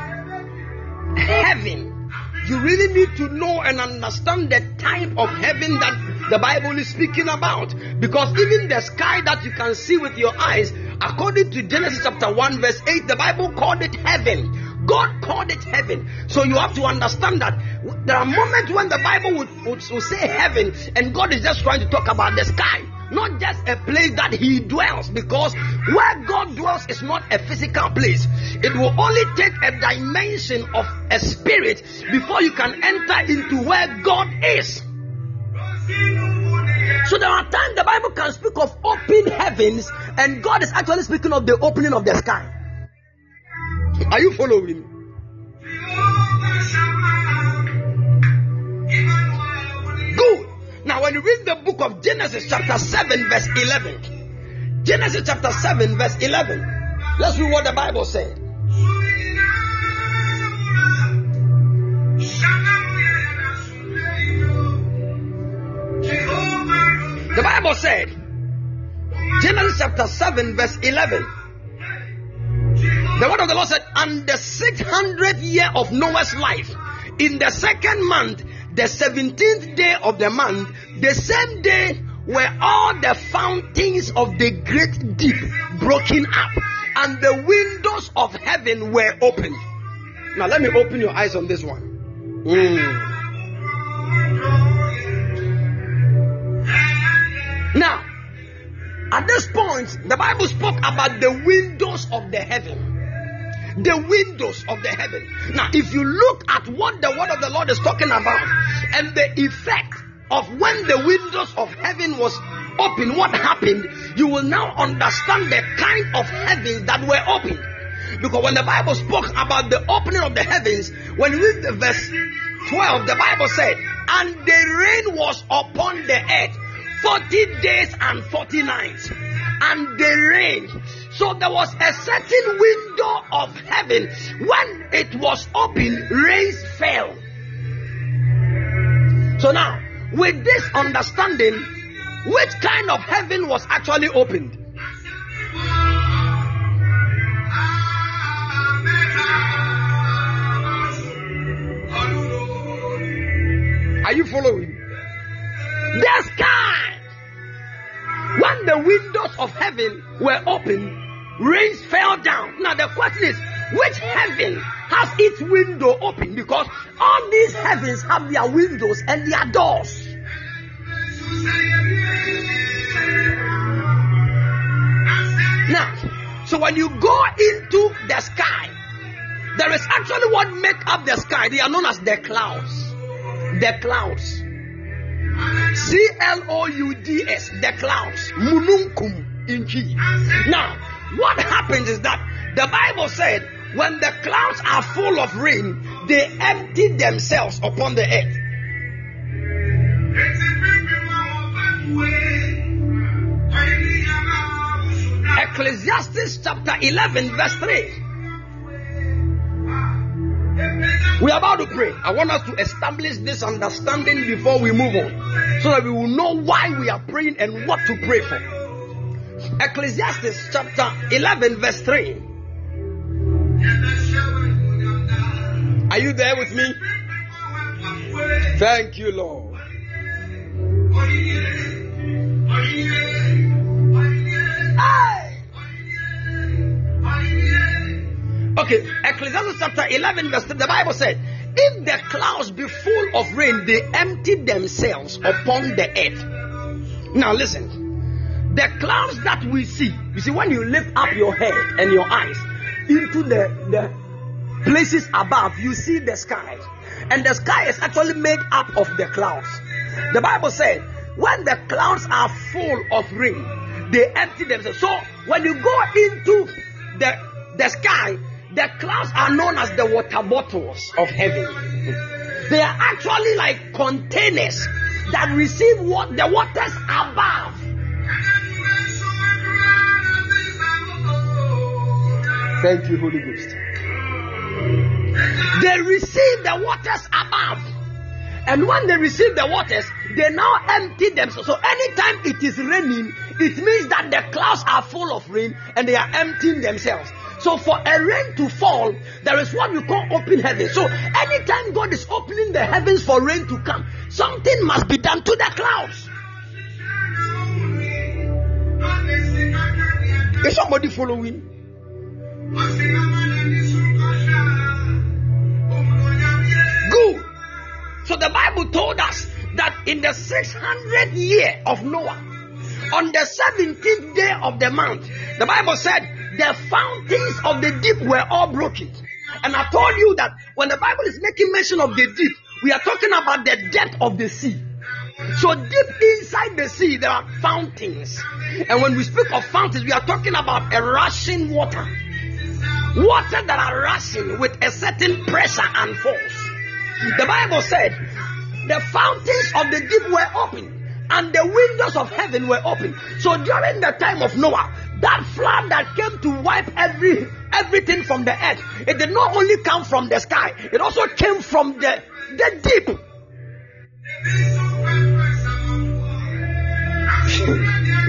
heaven, you really need to know and understand the type of heaven that the Bible is speaking about. Because even the sky that you can see with your eyes, according to Genesis chapter 1, verse 8, the Bible called it heaven. God called it heaven. So you have to understand that there are moments when the Bible would, would, would say heaven, and God is just trying to talk about the sky not just a place that he dwells because where god dwells is not a physical place it will only take a dimension of a spirit before you can enter into where god is so there are times the bible can speak of open heavens and god is actually speaking of the opening of the sky are you following me? good now, when you read the book of Genesis, chapter 7, verse 11, Genesis chapter 7, verse 11, let's read what the Bible said. The Bible said, Genesis chapter 7, verse 11. The word of the Lord said, And the 600th year of Noah's life, in the second month, the 17th day of the month, the same day were all the fountains of the great deep broken up, and the windows of heaven were opened. Now, let me open your eyes on this one. Mm. Now, at this point, the Bible spoke about the windows of the heaven the windows of the heaven. Now, if you look at what the word of the Lord is talking about and the effect of when the windows of heaven was open, what happened, you will now understand the kind of heavens that were opened. Because when the Bible spoke about the opening of the heavens, when you read the verse 12, the Bible said, And the rain was upon the earth 40 days and 40 nights. And the rain so there was a certain window of heaven. When it was open, rains fell. So now, with this understanding, which kind of heaven was actually opened? Are you following? The sky. When the windows of heaven were open, rains fell down. Now the question is, which heaven has its window open? Because all these heavens have their windows and their doors. Now, so when you go into the sky, there is actually what make up the sky. They are known as the clouds. The clouds. C L O U D S. The clouds. Mununkum in Now, what happens is that the Bible said when the clouds are full of rain, they empty themselves upon the earth. Ecclesiastes chapter 11, verse 3. We are about to pray. I want us to establish this understanding before we move on so that we will know why we are praying and what to pray for. Ecclesiastes chapter 11, verse 3. Are you there with me? Thank you, Lord. Okay, Ecclesiastes chapter 11, verse 3, the Bible said, If the clouds be full of rain, they empty themselves upon the earth. Now listen, the clouds that we see, you see, when you lift up your head and your eyes into the, the places above, you see the sky. And the sky is actually made up of the clouds. The Bible said, when the clouds are full of rain, they empty themselves. So when you go into the, the sky, the clouds are known as the water bottles of heaven. They are actually like containers that receive what the waters above. Thank you, Holy Ghost. They receive the waters above. And when they receive the waters, they now empty themselves. So anytime it is raining, it means that the clouds are full of rain and they are emptying themselves. So for a rain to fall, there is what we call open heaven. So anytime God is opening the heavens for rain to come, something must be done to the clouds. Is somebody following? Good. So the Bible told us that in the 600th year of Noah, on the 17th day of the month, the Bible said the fountains of the deep were all broken. And I told you that when the Bible is making mention of the deep, we are talking about the depth of the sea. So deep inside the sea, there are fountains. And when we speak of fountains, we are talking about a rushing water. Water that are rushing with a certain pressure and force. The Bible said the fountains of the deep were open and the windows of heaven were open. So during the time of Noah, that flood that came to wipe every everything from the earth, it did not only come from the sky, it also came from the, the deep.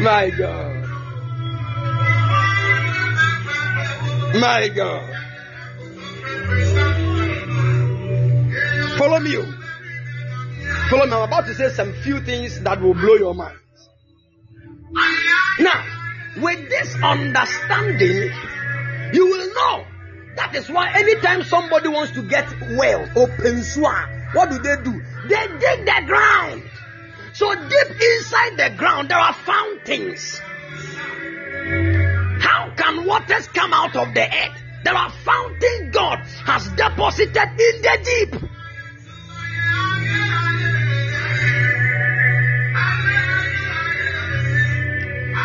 My God. My God. Follow me. oh. Follow me. I'm about to say some few things that will blow your mind. Now, with this understanding, you will know. That is why anytime somebody wants to get well, open swan, what do they do? They dig the ground. So deep inside the ground, there are fountains. How can waters come out of the earth? There are fountains God has deposited in the deep.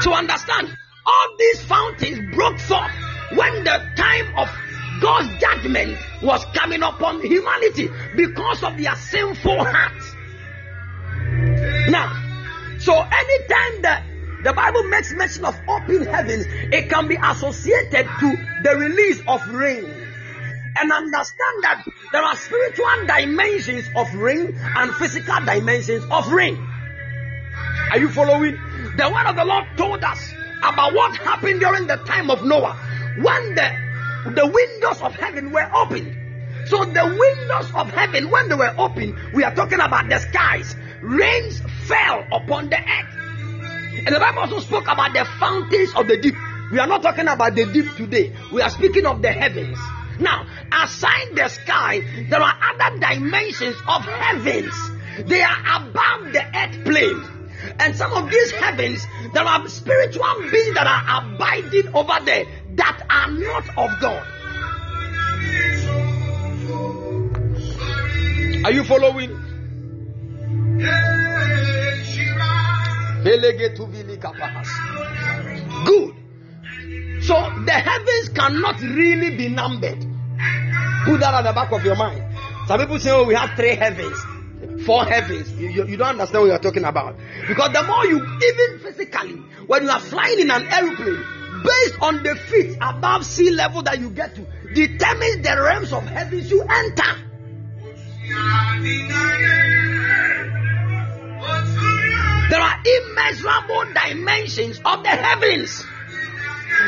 To understand, all these fountains broke forth when the time of God's judgment was coming upon humanity because of their sinful hearts. Now, so anytime that the Bible makes mention of open heavens, it can be associated to the release of rain. And understand that there are spiritual dimensions of rain and physical dimensions of rain. Are you following? The word of the Lord told us about what happened during the time of Noah when the, the windows of heaven were opened. So the windows of heaven, when they were open, we are talking about the skies. Rains fell upon the earth. And the Bible also spoke about the fountains of the deep. We are not talking about the deep today. We are speaking of the heavens. Now, aside the sky, there are other dimensions of heavens. They are above the earth plane. And some of these heavens, there are spiritual beings that are abiding over there that are not of God. Are you following? Good. So the heavens cannot really be numbered. Put that at the back of your mind. Some people say, oh, we have three heavens, four heavens. You, you, you don't understand what you're talking about. Because the more you, even physically, when you are flying in an aeroplane, based on the feet above sea level that you get to, determines the realms of heavens you enter. There are immeasurable dimensions of the heavens.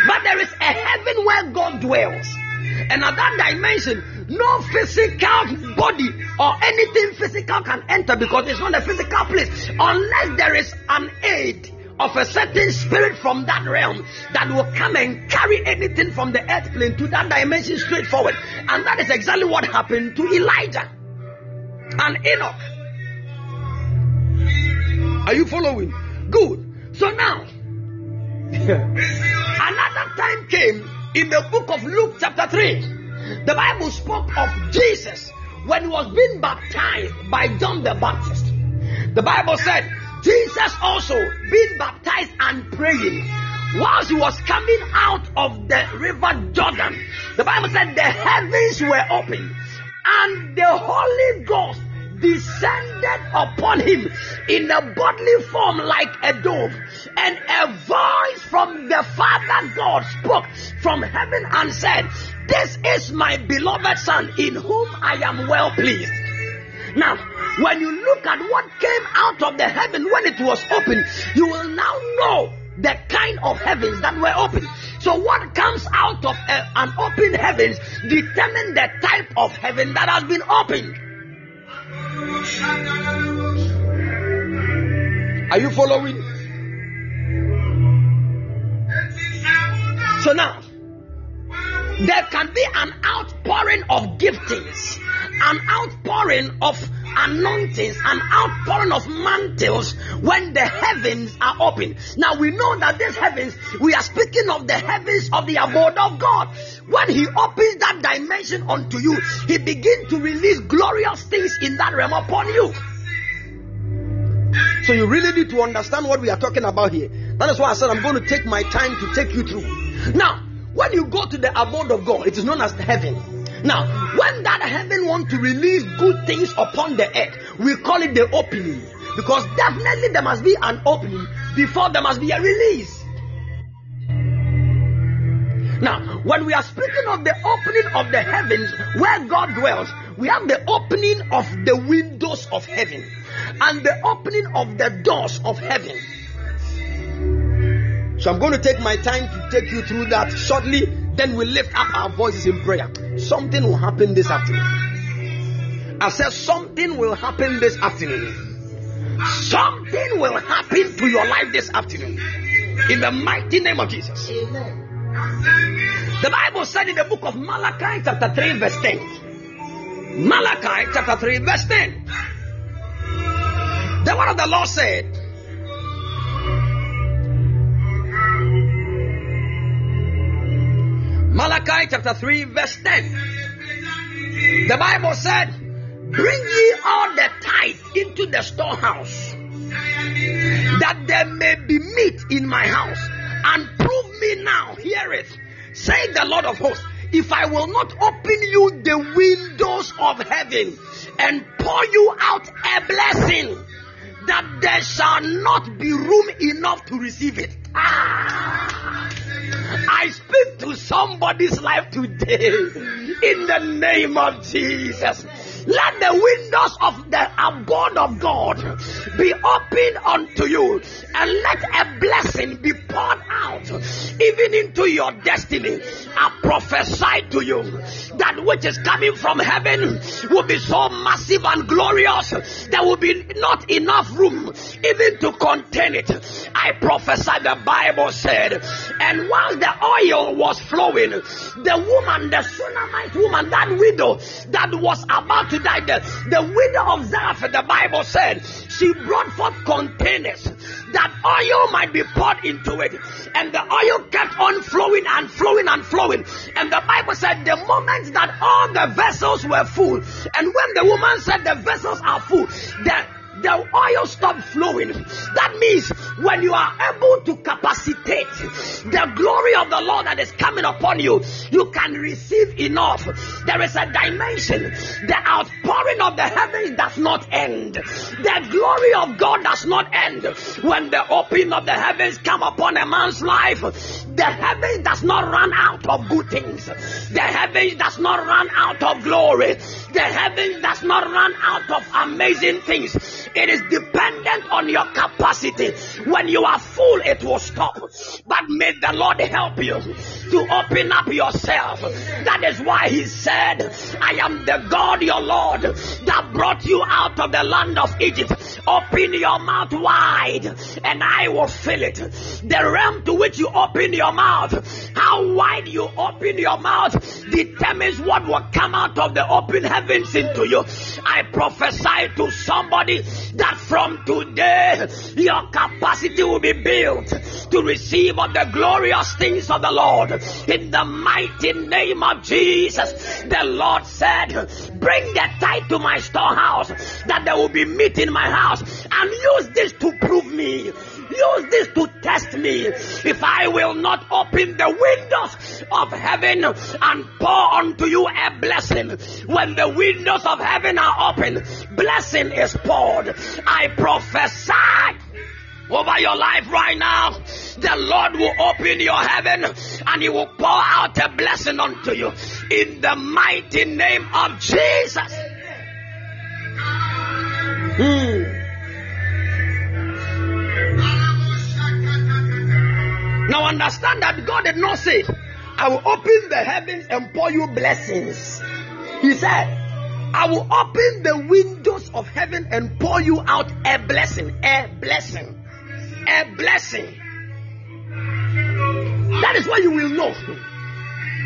But there is a heaven where God dwells. And at that dimension, no physical body or anything physical can enter because it's not a physical place unless there is an aid of a certain spirit from that realm that will come and carry anything from the earth plane to that dimension straight forward. And that is exactly what happened to Elijah and Enoch. Are you following? Good. So now, Another time came in the book of Luke, chapter 3. The Bible spoke of Jesus when he was being baptized by John the Baptist. The Bible said, Jesus also being baptized and praying whilst he was coming out of the river Jordan. The Bible said the heavens were open and the Holy Ghost descended upon him in a bodily form like a dove, and a voice from the Father God spoke from heaven and said, This is my beloved Son in whom I am well pleased. Now, when you look at what came out of the heaven when it was open, you will now know the kind of heavens that were open. So, what comes out of a, an open heavens determine the type of heaven that has been opened. Are you following? So now, there can be an outpouring of giftings, an outpouring of anointings, and outpouring of mantles when the heavens are open. Now we know that these heavens, we are speaking of the heavens of the abode of God. When He opens that dimension unto you, He begins to release glorious things in that realm upon you. So you really need to understand what we are talking about here. That is why I said I'm going to take my time to take you through. Now, when you go to the abode of God, it is known as heaven. Now, when that heaven wants to release good things upon the earth, we call it the opening. Because definitely there must be an opening before there must be a release. Now, when we are speaking of the opening of the heavens where God dwells, we have the opening of the windows of heaven and the opening of the doors of heaven. So I'm going to take my time to take you through that shortly. Then we lift up our voices in prayer. Something will happen this afternoon. I said something will happen this afternoon. Something will happen to your life this afternoon. In the mighty name of Jesus. Amen. The Bible said in the book of Malachi, chapter 3, verse 10. Malachi, chapter 3, verse 10. The word of the Lord said, Malachi chapter 3, verse 10. The Bible said, Bring ye all the tithe into the storehouse, that there may be meat in my house, and prove me now, hear it, say the Lord of hosts, if I will not open you the windows of heaven and pour you out a blessing, that there shall not be room enough to receive it. Ah. I speak to somebody's life today in the name of Jesus. Let the windows of the abode of God be opened unto you and let a blessing be poured out even into your destiny. I prophesy to you that which is coming from heaven will be so massive and glorious there will be not enough room even to contain it. I prophesy the Bible said, and while the oil was flowing, the woman, the Shunammite woman, that widow that was about to die. The, the widow of Zarephath, the Bible said, she brought forth containers that oil might be poured into it. And the oil kept on flowing and flowing and flowing. And the Bible said, the moment that all the vessels were full, and when the woman said the vessels are full, the the oil stop flowing. That means when you are able to capacitate the glory of the Lord that is coming upon you, you can receive enough. There is a dimension. The outpouring of the heavens does not end. The glory of God does not end. When the opening of the heavens come upon a man's life, the heavens does not run out of good things. The heavens does not run out of glory. The heavens does not run out of amazing things. It is dependent on your capacity. When you are full, it will stop. But may the Lord help you. to open up yourself. That is why he said, I am the God your Lord that brought you out of the land of Egypt. Open your mouth wide and I will fill it. The realm to which you open your mouth, how wide you open your mouth determines what will come out of the open heavens into you. I prophesy to somebody that from today your capacity will be built to receive of the glorious things of the Lord. In the mighty name of Jesus, the Lord said, Bring the tithe to my storehouse that there will be meat in my house and use this to prove me. Use this to test me if I will not open the windows of heaven and pour unto you a blessing. When the windows of heaven are open, blessing is poured. I prophesy over your life right now. The Lord will open your heaven and He will pour out a blessing unto you in the mighty name of Jesus. Hmm. Now understand that God did not say, I will open the heavens and pour you blessings. He said, I will open the windows of heaven and pour you out a blessing. A blessing. A blessing. That is what you will know.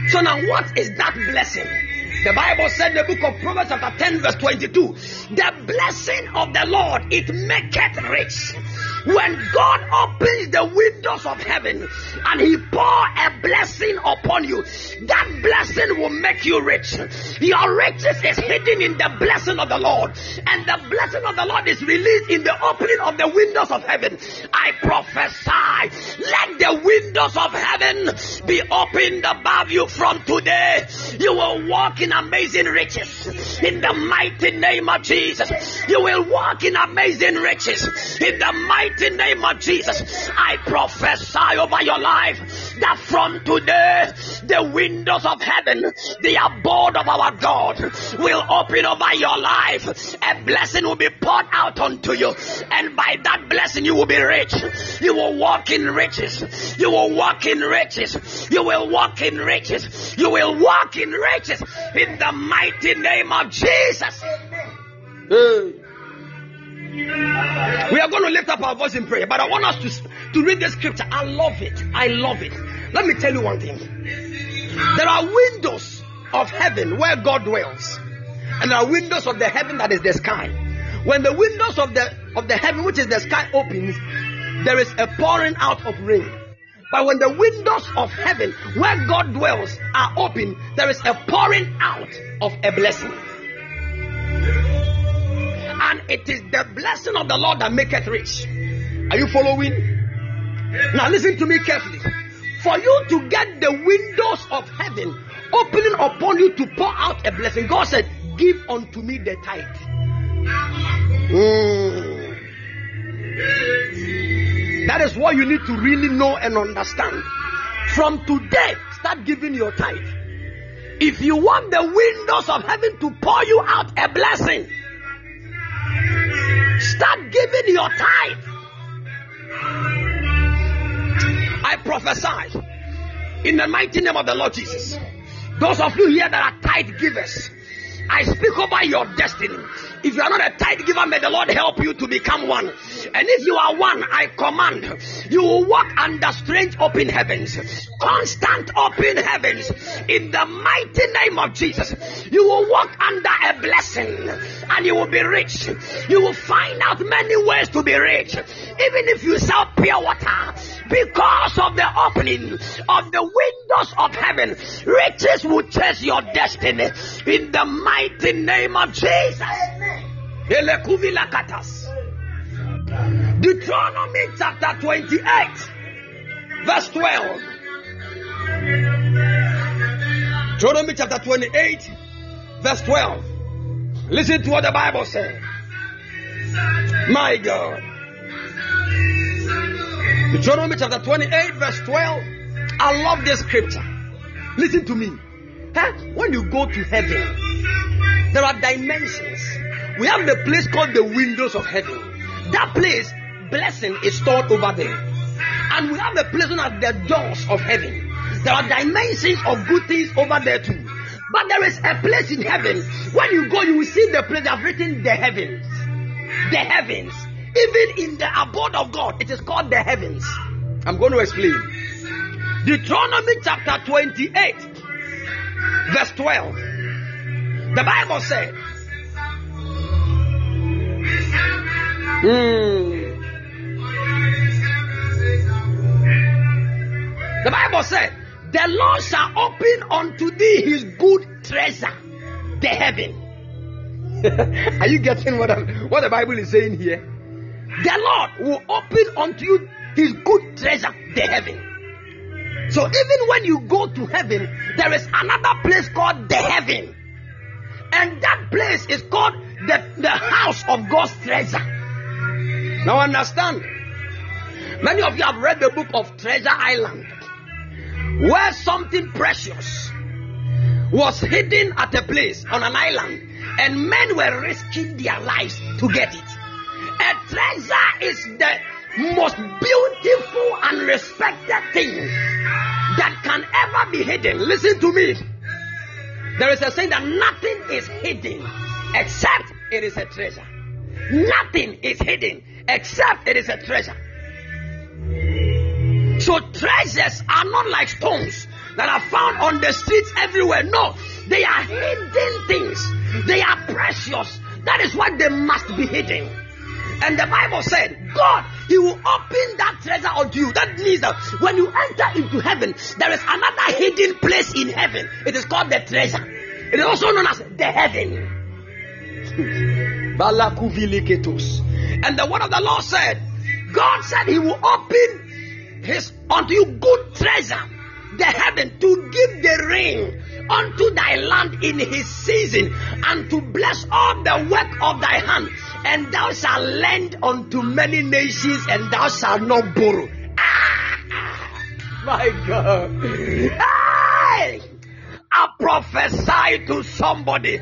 So now what is that blessing? The Bible said in the book of Proverbs chapter 10 verse 22, the blessing of the Lord, it maketh rich when God opens the windows of heaven and He pour a blessing upon you, that blessing will make you rich. Your riches is hidden in the blessing of the Lord, and the blessing of the Lord is released in the opening of the windows of heaven. I prophesy, let the windows of heaven be opened above you from today. You will walk in amazing riches in the mighty name of Jesus. You will walk in amazing riches in the mighty mighty name of Jesus, I prophesy over your life that from today the windows of heaven, the abode of our God, will open over your life. A blessing will be poured out unto you, and by that blessing, you will be rich. You will walk in riches. You will walk in riches. You will walk in riches. You will walk in riches in the mighty name of Jesus. Hey. We are going to lift up our voice in prayer, but I want us to, to read the scripture. I love it. I love it. Let me tell you one thing. There are windows of heaven where God dwells, and there are windows of the heaven that is the sky. When the windows of the of the heaven, which is the sky, opens, there is a pouring out of rain. But when the windows of heaven, where God dwells, are open, there is a pouring out of a blessing and it is the blessing of the Lord that maketh rich. Are you following? Now listen to me carefully. For you to get the windows of heaven opening upon you to pour out a blessing, God said, Give unto me the tithe. Mm. That is what you need to really know and understand. From today, start giving your tithe. If you want the windows of heaven to pour you out a blessing, Start giving your tithe. I prophesy in the mighty name of the Lord Jesus. Those of you here that are tithe givers, I speak over your destiny. If you are not a tithe giver, may the Lord help you to become one. And if you are one, I command you will walk under strange open heavens, constant open heavens. In the mighty name of Jesus, you will walk under a blessing and you will be rich. You will find out many ways to be rich, even if you sell pure water. Because of the opening of the windows of heaven, riches will chase your destiny in the mighty name of Jesus. Deuteronomy chapter 28, verse 12. Deuteronomy chapter 28, verse 12. Listen to what the Bible says. My God. Deuteronomy chapter 28, verse 12. I love this scripture. Listen to me. Huh? When you go to heaven, there are dimensions. We have the place called the windows of heaven. That place, blessing is stored over there. And we have the place known as the doors of heaven. There are dimensions of good things over there too. But there is a place in heaven. When you go, you will see the place have written the heavens. The heavens. Even in the abode of God, it is called the heavens. I'm going to explain. Deuteronomy chapter 28, verse 12. The Bible said, The Bible said, The Lord shall open unto thee his good treasure, the heaven. Are you getting what, what the Bible is saying here? The Lord will open unto you his good treasure, the heaven. So even when you go to heaven, there is another place called the heaven. And that place is called the, the house of God's treasure. Now understand. Many of you have read the book of Treasure Island where something precious was hidden at a place on an island and men were risking their lives to get it. A treasure is the most beautiful and respected thing that can ever be hidden. Listen to me. There is a saying that nothing is hidden except it is a treasure. Nothing is hidden except it is a treasure. So treasures are not like stones that are found on the streets everywhere. No, they are hidden things. They are precious. That is why they must be hidden. And the Bible said, God, He will open that treasure unto you. That means that when you enter into heaven, there is another hidden place in heaven. It is called the treasure. It is also known as the heaven. and the word of the Lord said, God said He will open his unto you good treasure, the heaven, to give the rain unto thy land in his season, and to bless all the work of thy hand. And thou shalt lend unto many nations, and thou shalt not borrow. Ah, my God. Hey! I prophesy to somebody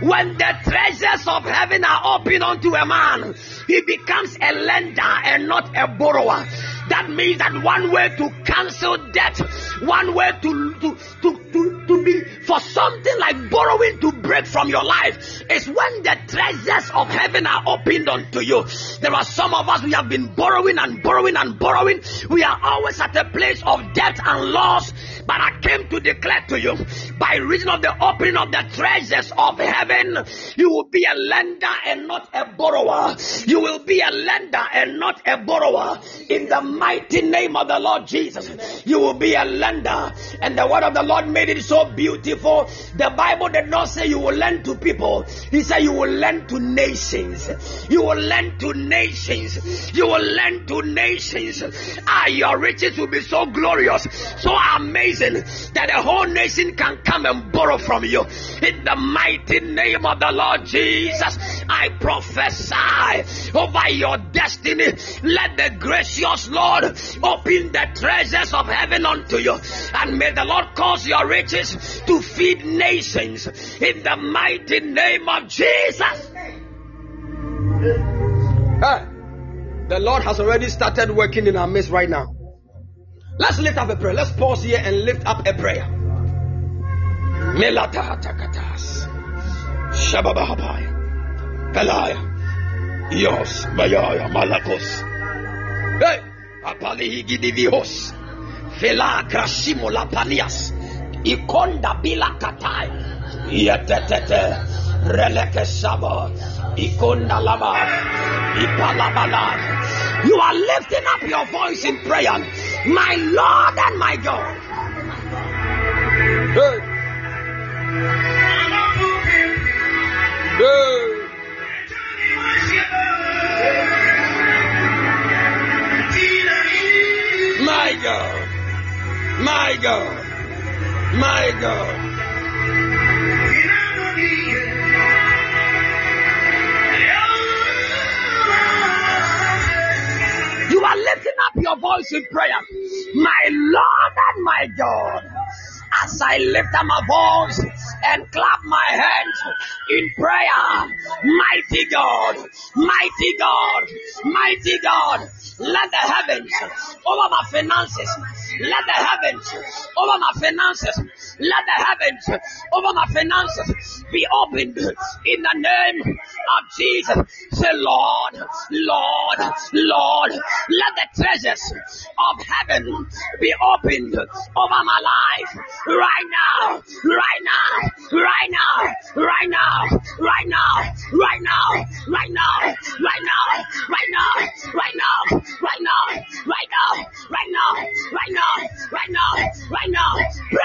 when the treasures of heaven are open unto a man, he becomes a lender and not a borrower. That means that one way to cancel debt, one way to, to, to, to, to be for something like borrowing to break from your life is when the treasures of heaven are opened unto you. There are some of us we have been borrowing and borrowing and borrowing. We are always at a place of debt and loss. But I came to declare to you by reason of the opening of the treasures of heaven, you will be a lender and not a borrower. You will be a lender and not a borrower. In the mighty name of the Lord Jesus, you will be a lender. And the word of the Lord made it so beautiful. The Bible did not say you will lend to people, He said you will lend to nations. You will lend to nations. You will lend to nations. Ah, your riches will be so glorious, so amazing that a whole nation can come and borrow from you. In the mighty name of the Lord Jesus, I prophesy over your destiny. Let the gracious Lord open the treasures of heaven unto you, and may the Lord cause your riches to feed nations. In the mighty name of Jesus. Hey, the Lord has already started working in our midst right now. Let's lift up a prayer. Let's pause here and lift up a prayer. Melatahatakas. Shababahabaya. Pelaya. Yos. Bayaya. Malakos. Hey. Apalihi gidivihos. Fela krashimo lapanias. Ikonda bila katai. Yatetete. Releke sabo. Ikonda lama. Ipalabala. You are lifting up your voice in prayer. My Lord and my God. Hey. My God. My God. My God. Up your voice in prayer. My Lord and my God. As I lift up my voice, and clap my hands in prayer. Mighty God, mighty God, mighty God, let the heavens over my finances, let the heavens over my finances, let the heavens over my finances be opened in the name of Jesus. Say, Lord, Lord, Lord, let the treasures of heaven be opened over my life right now, right now, right now, right now, right now, right now, right now, right now, right now, right now, right now, right now, right now, right now, right now, right now, pray.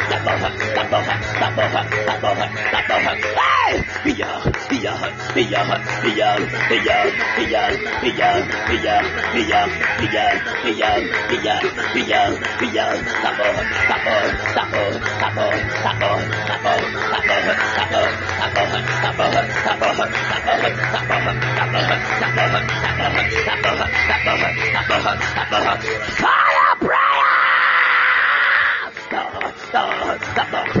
We are the fire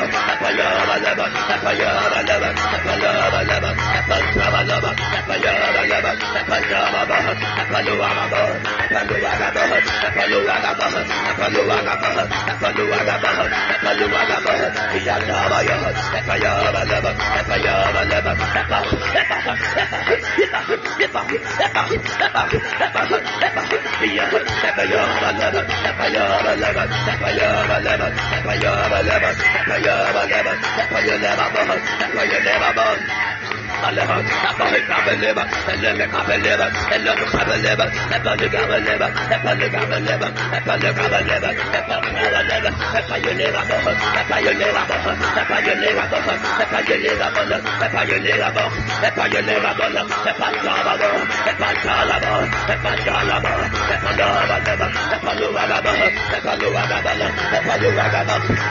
Yeah.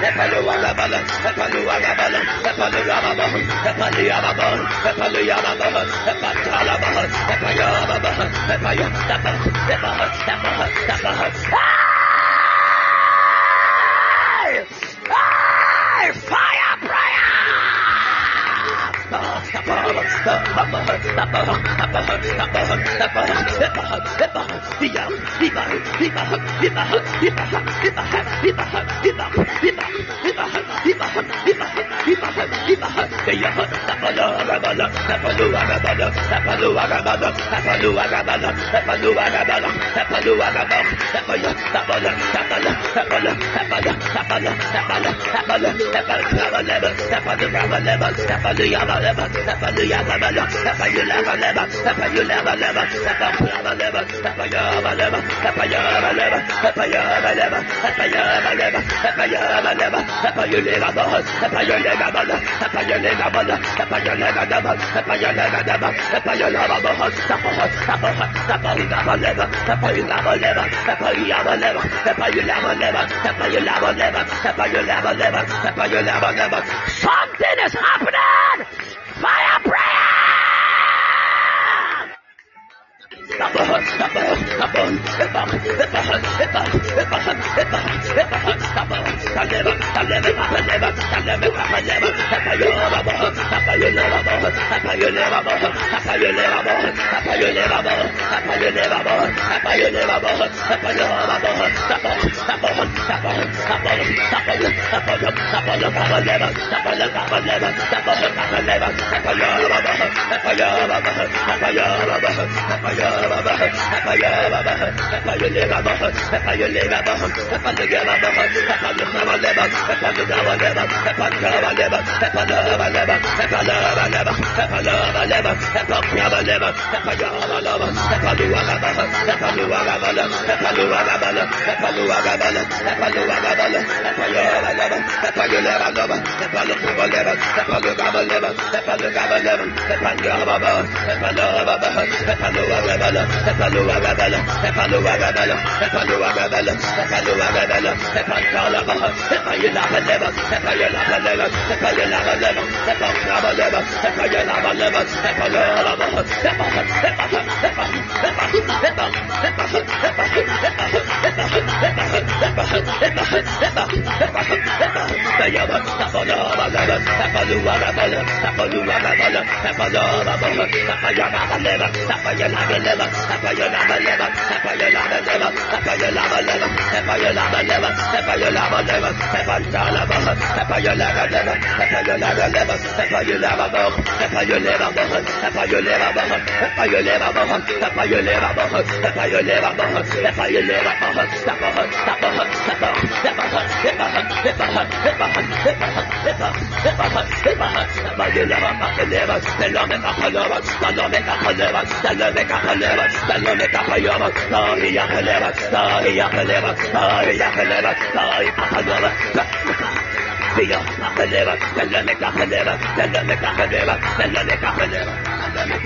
Epaluwa Ah! Step on the Something is happening! Fire prayer! Yeah. Hello, agabala, epalu agabala, epalu agabala, epalu agabala, epalu agabala, epantala baha, epayela baleba, epayela baleba, epayela baleba, epantala baleba, epayela baleba, epayela baha, epaha, epaha, epaha, epaha, epaha, epaha, epaha, epaha, epaha, epaha, epaha, never, ever you. never, never, ever you never, never, ever you never, never, ever you never, never, ever you never, never, ever you never, ever you never, never, ever you never, never, ever you never, never, ever you never, never, ever you never, never, ever you never, never, ever you never, never, ever you never, never, ever you never, never, never, never, never, never, never, never, never, never, never, yakalera, staneme kapayama, stari yakalera, stari yakalera, stari yakalera, stari yakalera, Feel, Kalera, Kalera, Kalera, Kalera, Kalera, Kalera, Kalera, Kalera.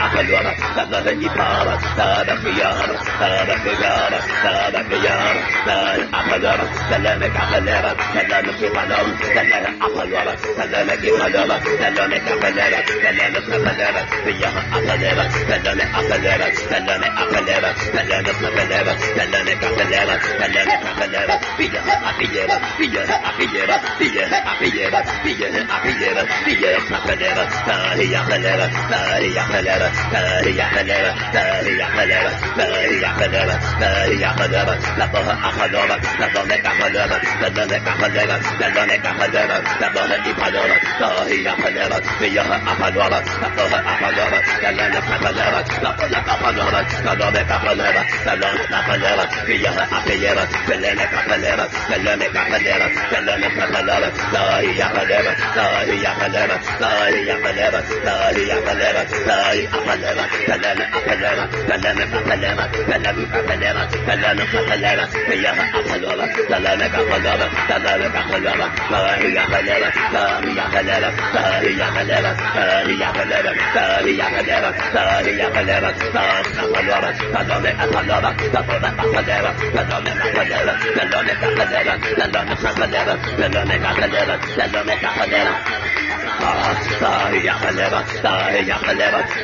Ahalwara, Nada Ipara, Nada Piyara, Nada Piyara, Nada Piyara, Nada Ahalwara, Salame Kapalera, Salame Kipanam, Salame Ahalwara, Salame Kipanama, Salame Kapalera, Salame Kapalera, Piyara Ahalera, Salame Ahalera, Salame Ahalera, Salame Kapalera, Salame Kapalera, Salame Kapalera, Piyara Apiyera, Piyara Apiyera, Piyara Apiyera, Piyara Apiyera, Piyara Kapalera, Nari Ahalera, Nari Ahalera, حلاوة ما هي حلاوة ما هي حلاوة ما هي حلاوة ما هي حلاوة لطها حلاوة لطنك حلاوة لطنك حلاوة لطنك حلاوة Sadara,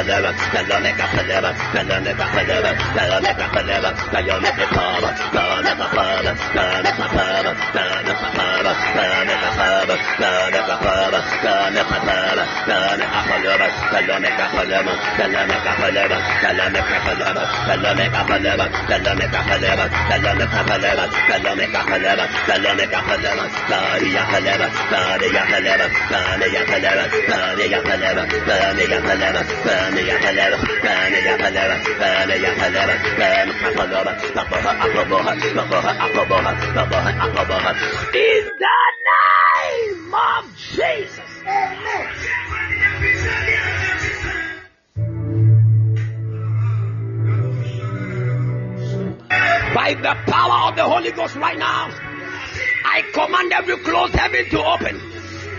قدمت ملان قدمت ملان قدمت ملان قدمت ملان قدمت ملان قدمت ملان قدمت ملان قدمت ملان قدمت ملان قدمت ملان قدمت ملان قدمت ملان قدمت ملان قدمت ملان قدمت ملان قدمت ملان قدمت ملان قدمت ملان قدمت ملان قدمت تاری قدمت تاری قدمت تاری قدمت تاری قدمت تاری قدمت In the name of Jesus. By the power of the Holy Ghost right now, I command every closed heaven to open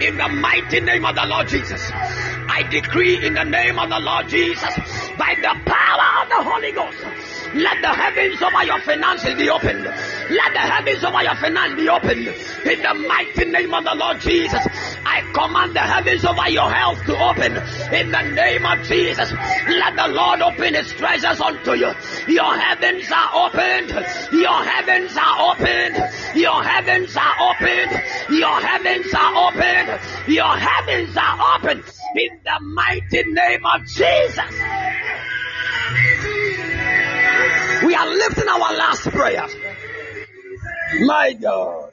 in the mighty name of the Lord Jesus. I decree in the name of the Lord Jesus, by the power of the Holy Ghost, let the heavens over your finances be opened. Let the heavens over your finances be opened. In the mighty name of the Lord Jesus, I command the heavens over your health to open. In the name of Jesus, let the Lord open his treasures unto you. Your heavens are opened. Your heavens are opened. Your heavens are opened. Your heavens are opened. Your heavens are opened. In the mighty name of Jesus. We are lifting our last prayer. My God.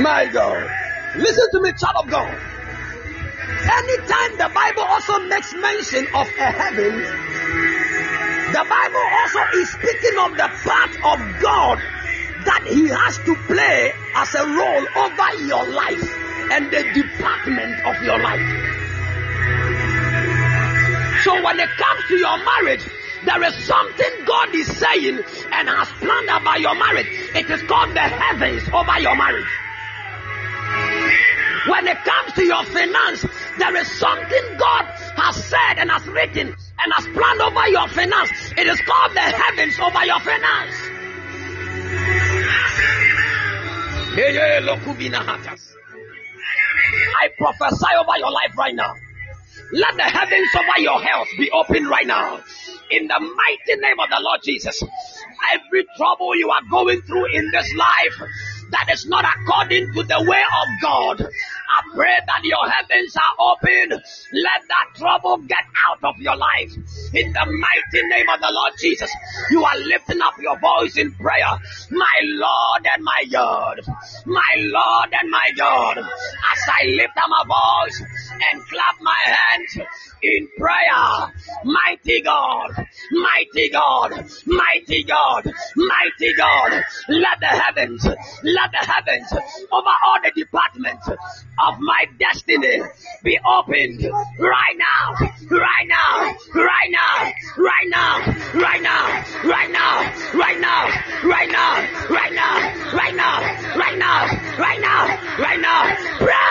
My God. Listen to me, child of God. Anytime the Bible also makes mention of a heaven, the Bible also is speaking of the part of God that He has to play as a role over your life and the department of your life. So when it comes to your marriage, there is something God is saying and has planned about your marriage. It is called the heavens over your marriage. When it comes to your finance, there is something God has said and has written and has planned over your finance. It is called the heavens over your finance. I prophesy over your life right now. Let the heavens over your health be open right now. In the mighty name of the Lord Jesus. Every trouble you are going through in this life that is not according to the way of God, I pray that your heavens are open. Let that trouble get out of your life. In the mighty name of the Lord Jesus, you are lifting up your voice in prayer. My Lord and my God, my Lord and my God, as I lift up my voice and clap my hands in prayer. Mighty God, mighty God, mighty God, mighty God, let the heavens, let the heavens over all the departments of my destiny be opened right now, right now, right now, right now, right now, right now, right now, right now, right now, right now, right now, right now, right now, pray.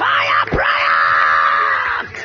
Fire prayer!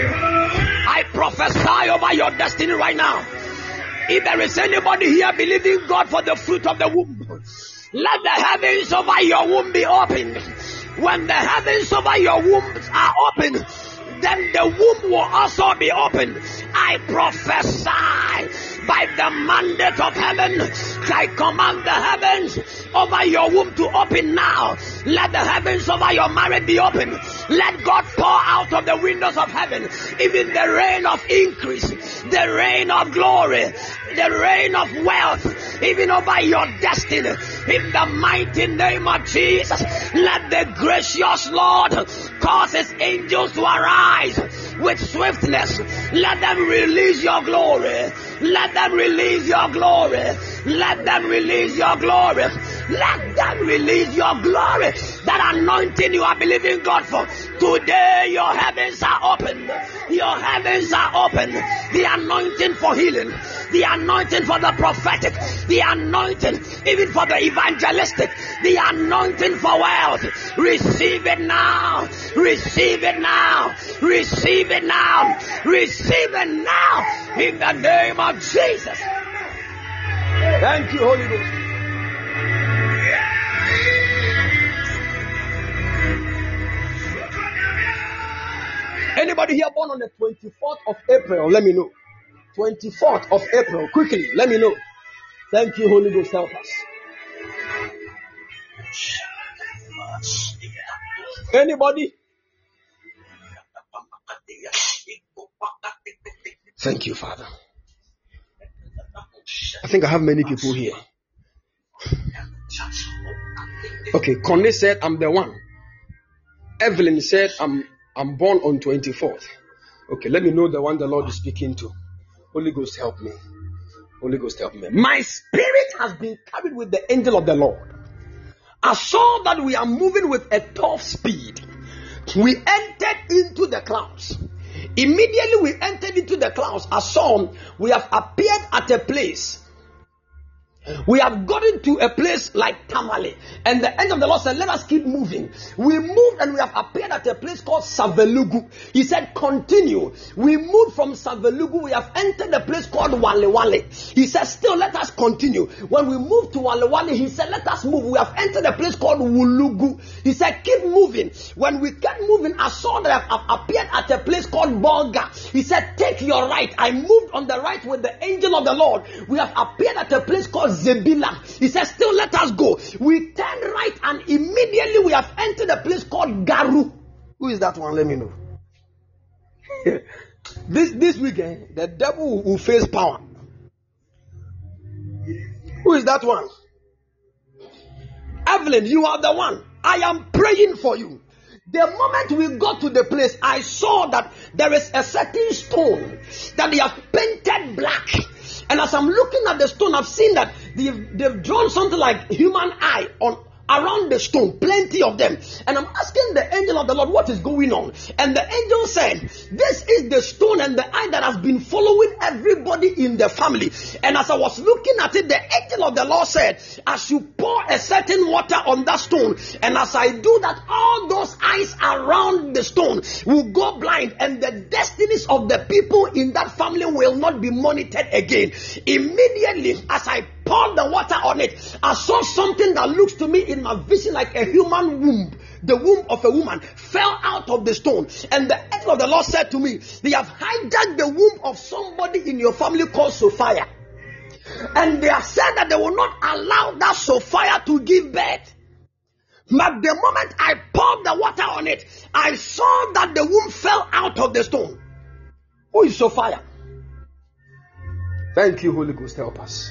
I prophesy over your destiny right now. If there is anybody here believing God for the fruit of the womb, let the heavens over your womb be opened. When the heavens over your womb are opened, then the womb will also be opened. I prophesy by the mandate of heaven. I command the heavens over your womb to open now. Let the heavens over your marriage be open. Let God pour out of the windows of heaven even the rain of increase, the rain of glory, the rain of wealth, even over your destiny. In the mighty name of Jesus, let the gracious Lord cause his angels to arise with swiftness. Let them release your glory. Let them release your glory. Let them release your glory. Let them release your glory. That anointing you are believing God for. Today your heavens are open. Your heavens are open. The anointing for healing. The anointing for the prophetic. The anointing even for the evangelistic. The anointing for wealth. Receive it now. Receive it now. Receive it now. Receive it now. In the name of Jesus. Thank you, Holy Ghost. Anybody here born on the 24th of April? Let me know. 24th of April. Quickly, let me know. Thank you, Holy Ghost. Help us. Anybody? Thank you, Father. I think I have many people here. Okay, Connie said, I'm the one. Evelyn said, I'm I'm born on 24th. Okay, let me know the one the Lord is speaking to. Holy Ghost, help me. Holy Ghost, help me. My spirit has been carried with the angel of the Lord. I saw that we are moving with a top speed. We entered into the clouds. Immediately we entered into the clouds. I saw we have appeared at a place we have gotten to a place like Tamale, and the end of the Lord said, Let us keep moving. We moved and we have appeared at a place called Savelugu. He said, Continue. We moved from Savelugu, we have entered a place called Wale Wale. He said, Still, let us continue. When we moved to Wale Wale, he said, Let us move. We have entered a place called Wulugu. He said, Keep moving. When we kept moving, I saw that I have appeared at a place called Bolga. He said, Take your right. I moved on the right with the angel of the Lord. We have appeared at a place called Zebilla. He says, Still let us go. We turn right and immediately we have entered a place called Garu. Who is that one? Let me know. this this weekend, eh, the devil will face power. Who is that one? Evelyn, you are the one. I am praying for you. The moment we got to the place, I saw that there is a certain stone that they have painted black. And as I'm looking at the stone, I've seen that they've, they've drawn something like human eye on around the stone, plenty of them. And I'm asking the angel of the Lord what is going on. And the angel said, This is the stone and the eye that has been following everybody in the family. And as I was looking at it, the angel of the Lord said, As you pour a certain water on that stone, and as I do that, all those eyes around the stone will go blind, and the destinies of the people in that family will not be monitored again. Immediately, as I poured the water on it, I saw something that looks to me in my vision like a human womb. The womb of a woman fell out of the stone. And the angel of the Lord said to me, They have hijacked the womb of somebody in your family called Sophia. And they have said that they will not allow that Sophia to give birth. But the moment I poured the water on it, I saw that the womb fell out of the stone. Who is Sophia? Thank you, Holy Ghost. Help us.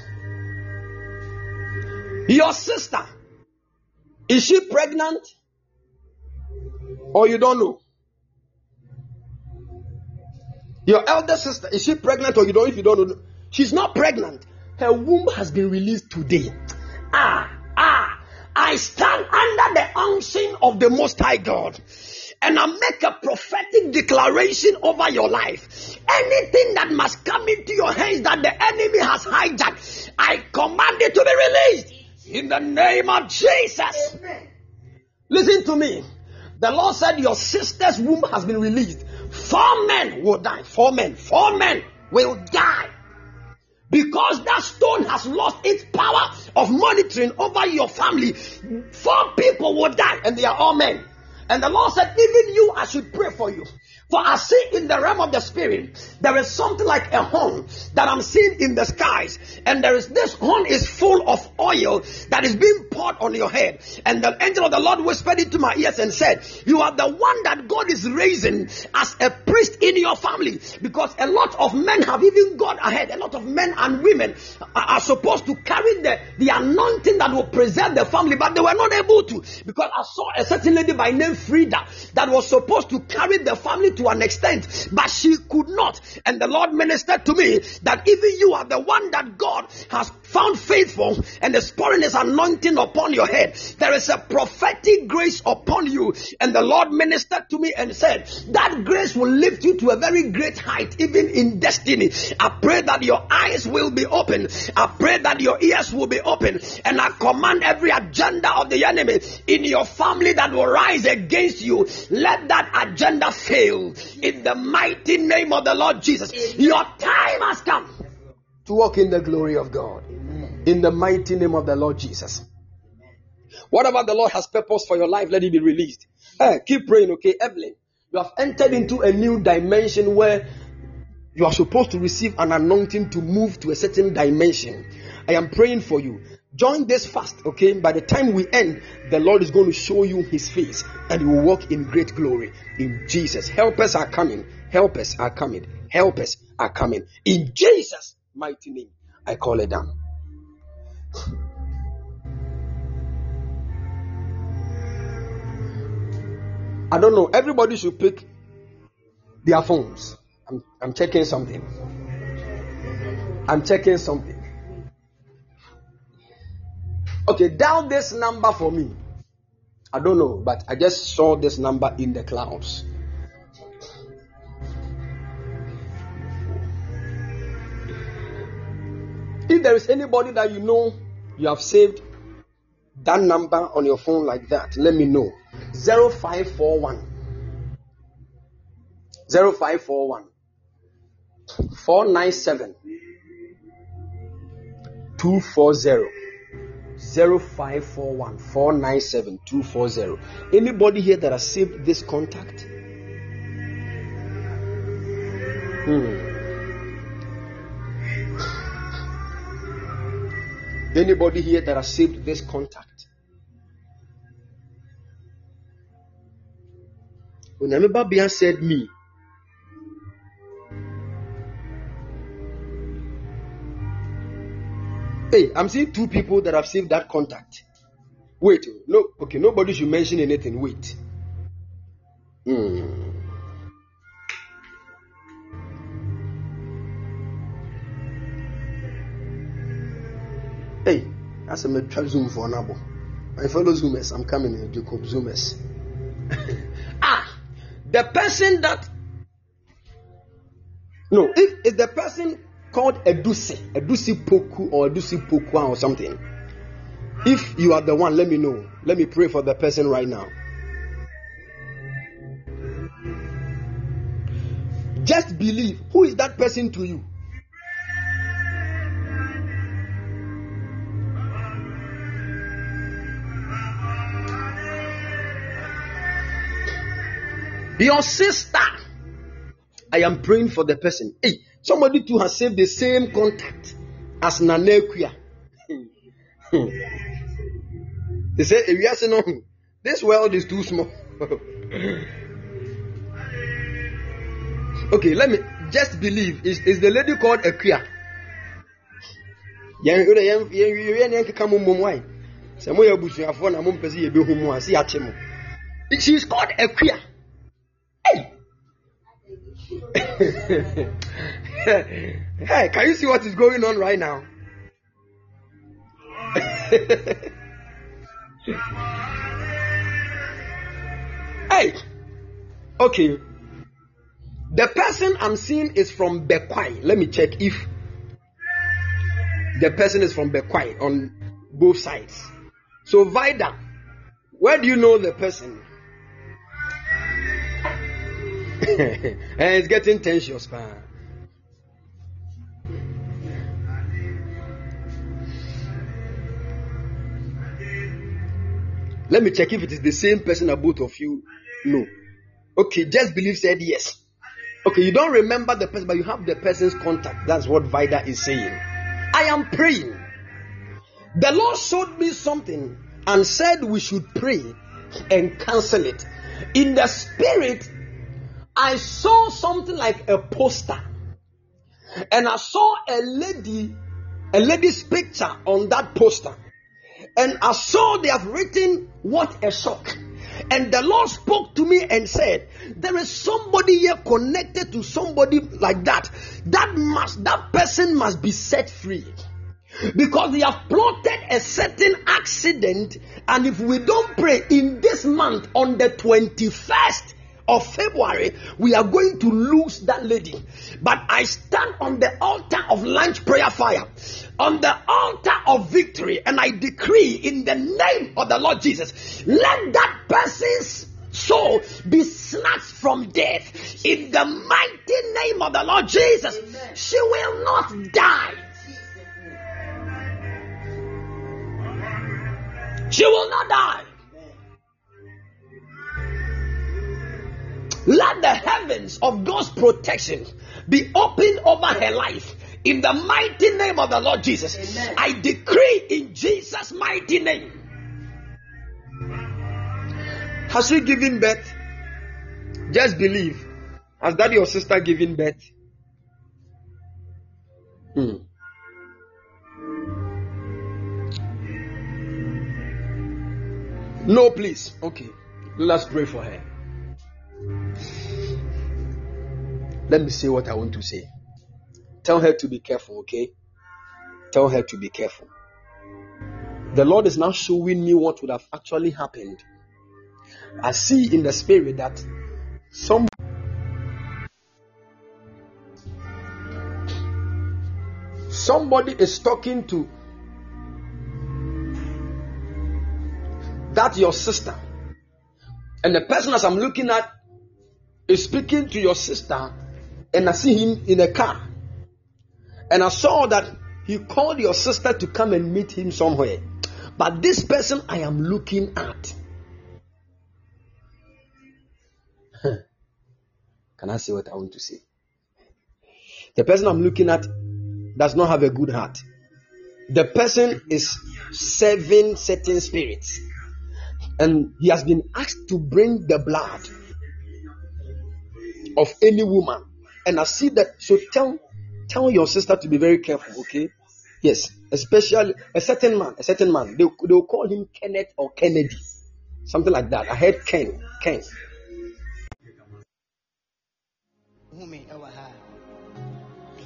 Your sister, is she pregnant? Or you don't know? Your elder sister, is she pregnant or you don't if you don't know? She's not pregnant. Her womb has been released today. Ah, ah. I stand under the unction of the Most High God and I make a prophetic declaration over your life. Anything that must come into your hands that the enemy has hijacked, I command it to be released in the name of Jesus. Amen. Listen to me. The Lord said your sister's womb has been released. Four men will die. Four men. Four men will die. Because that stone has lost its power of monitoring over your family. Four people will die, and they are all men. And the Lord said, Even you, I should pray for you. For I see in the realm of the spirit, there is something like a horn that I'm seeing in the skies. And there is this horn is full of oil that is being poured on your head. And the angel of the Lord whispered into my ears and said, You are the one that God is raising as a priest in your family. Because a lot of men have even gone ahead. A lot of men and women are, supposed to carry the, the anointing that will preserve the family, but they were not able to. Because I saw a certain lady by name Frida that was supposed to carry the family to an extent, but she could not. And the Lord ministered to me that even you are the one that God has found faithful, and is pouring His anointing upon your head. There is a prophetic grace upon you, and the Lord ministered to me and said, That grace will lift you to a very great height, even in destiny. I pray that your eyes will be open. I pray that your ears will be open, and I command every agenda of the enemy in your family that will rise against you. Let that agenda fail in the mighty name of the Lord Jesus. Your time has come to walk in the glory of God. In the mighty name of the Lord Jesus. Whatever the Lord has purpose for your life, let it be released. Hey, keep praying, okay? Evelyn, you have entered into a new dimension where you are supposed to receive an anointing to move to a certain dimension. I am praying for you. Join this fast, okay? By the time we end, the Lord is going to show you his face and you will walk in great glory in Jesus. Helpers are coming. Helpers are coming. Helpers are coming. In Jesus' mighty name, I call it down. I don't know. Everybody should pick their phones. I'm, I'm checking something. I'm checking something. Okay, dial this number for me. I don't know, but I just saw this number in the clouds. If there is anybody that you know you have saved that number on your phone like that, let me know. 0541 0541 497 240 0541 497 240. Anybody here that has saved this contact? Hmm. Anybody here that has saved this contact? Onyame Bia said me. Hey, I'm seeing two people that have saved that contact. Wait, no, okay, nobody should mention anything. Wait. Hmm. Hey, that's a metro zoom for Nabo. My fellow Zoomers, I'm coming here, Jacob Zoomers. ah, the person that no, if it's the person called Edusi, Edusi Poku or Edusi Pokua or something. If you are the one, let me know. Let me pray for the person right now. Just believe. Who is that person to you? Your sister. I am praying for the person. Hey, somebody too has saved the same contact as Nanekia. they say, if you no, this world is too small. okay, let me just believe. Is, is the lady called Akia? she is called Akia. hey, can you see what is going on right now? hey, okay. The person I'm seeing is from Bekwai. Let me check if the person is from Bekwai on both sides. So, Vida, where do you know the person? and it's getting tensions, man. Let me check if it is the same person that both of you know. Okay, just believe said yes. Okay, you don't remember the person, but you have the person's contact. That's what Vida is saying. I am praying. The Lord showed me something and said we should pray and cancel it. In the spirit, I saw something like a poster. And I saw a lady, a lady's picture on that poster. And I saw they have written, What a shock. And the Lord spoke to me and said, There is somebody here connected to somebody like that. That must that person must be set free. Because they have plotted a certain accident, and if we don't pray in this month on the 21st, of February, we are going to lose that lady. But I stand on the altar of lunch prayer fire, on the altar of victory, and I decree in the name of the Lord Jesus, let that person's soul be snatched from death in the mighty name of the Lord Jesus. Amen. She will not die. She will not die. Let the heavens of God's protection be opened over her life. In the mighty name of the Lord Jesus, Amen. I decree in Jesus' mighty name. Has she given birth? Just believe. Has that your sister given birth? Hmm. No, please. Okay. Let's pray for her. Let me say what I want to say. Tell her to be careful, okay? Tell her to be careful. The Lord is now showing me what would have actually happened. I see in the spirit that some somebody is talking to that your sister and the person as i'm looking at is speaking to your sister, and I see him in a car. And I saw that he called your sister to come and meet him somewhere. But this person I am looking at. Can I say what I want to say? The person I'm looking at does not have a good heart. The person is serving certain spirits. And he has been asked to bring the blood of any woman. And I see that. So tell tell your sister to be very careful, okay? Yes, especially a certain man, a certain man. They they will call him Kenneth or Kennedy, something like that. I heard Ken, Ken.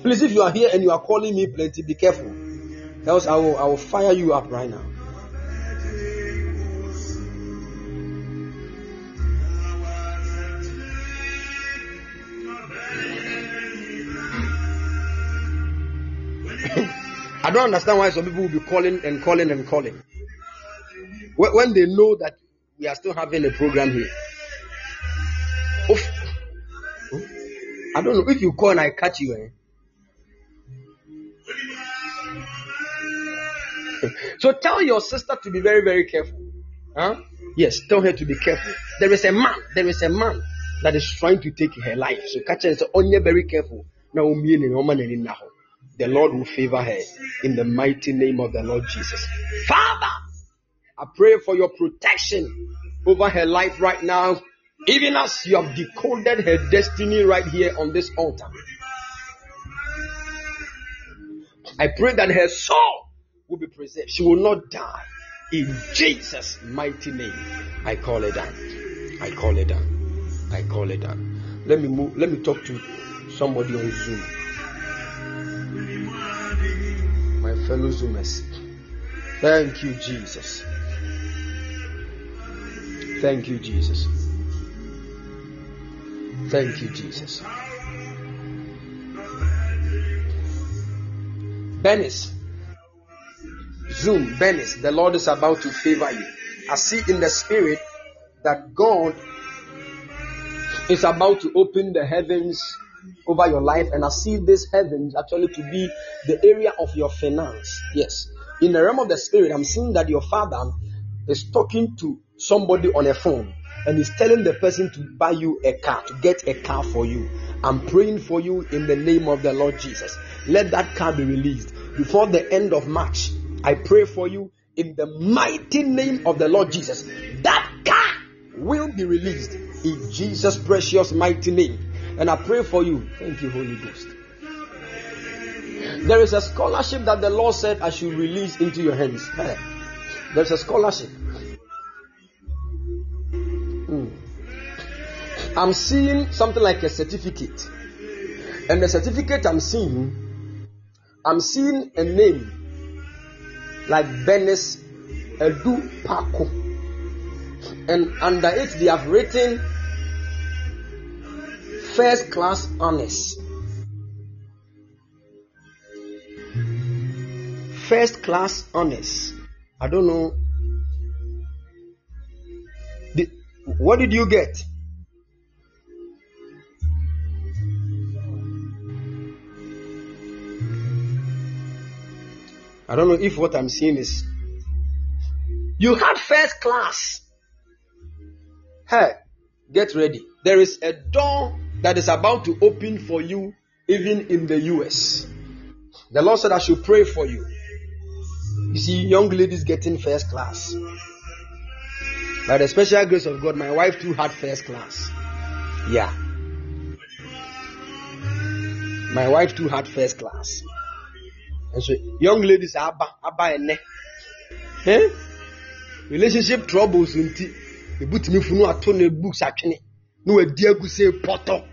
Please, if you are here and you are calling me plenty, be careful. Else I will I will fire you up right now. I don't understand why some people will be calling and calling and calling when they know that we are still having a program here. Oof. I don't know if you call and I catch you. Eh? so tell your sister to be very, very careful. Huh? Yes, tell her to be careful. There is a man, there is a man that is trying to take her life. So catch her and say, Onye, very careful. Now, the Lord will favor her in the mighty name of the Lord Jesus. Father, I pray for your protection over her life right now, even as you have decoded her destiny right here on this altar. I pray that her soul will be preserved. She will not die. In Jesus' mighty name, I call it down. I call it down. I call it down. Let me move. Let me talk to somebody on Zoom. Fellow Zoomers. Thank you, Jesus. Thank you, Jesus. Thank you, Jesus. Benis. Zoom, Benis, the Lord is about to favor you. I see in the spirit that God is about to open the heavens over your life, and I see this heavens actually to be the area of your finance. Yes. In the realm of the spirit, I'm seeing that your father is talking to somebody on a phone, and is telling the person to buy you a car, to get a car for you. I'm praying for you in the name of the Lord Jesus. Let that car be released before the end of March. I pray for you in the mighty name of the Lord Jesus. That car will be released in Jesus' precious mighty name. And I pray for you. Thank you, Holy Ghost. There is a scholarship that the Lord said I should release into your hands. There's a scholarship. Hmm. I'm seeing something like a certificate. And the certificate I'm seeing, I'm seeing a name like Benes Edu Paco. And under it, they have written first class honors. First class honors. I don't know. The, what did you get? I don't know if what I'm seeing is. You had first class. Hey, get ready. There is a door that is about to open for you, even in the US. The Lord said, I should pray for you. You see, young ladies getting first class. By the special grace of God, my wife too had first class. Yeah. My wife too had first class. And so, young ladies, abba, abba, ene. Eh? Relationship troubles, nti. Ebutumi funu ato ne books atwene. Na wadi agu sɛ pɔtɔ.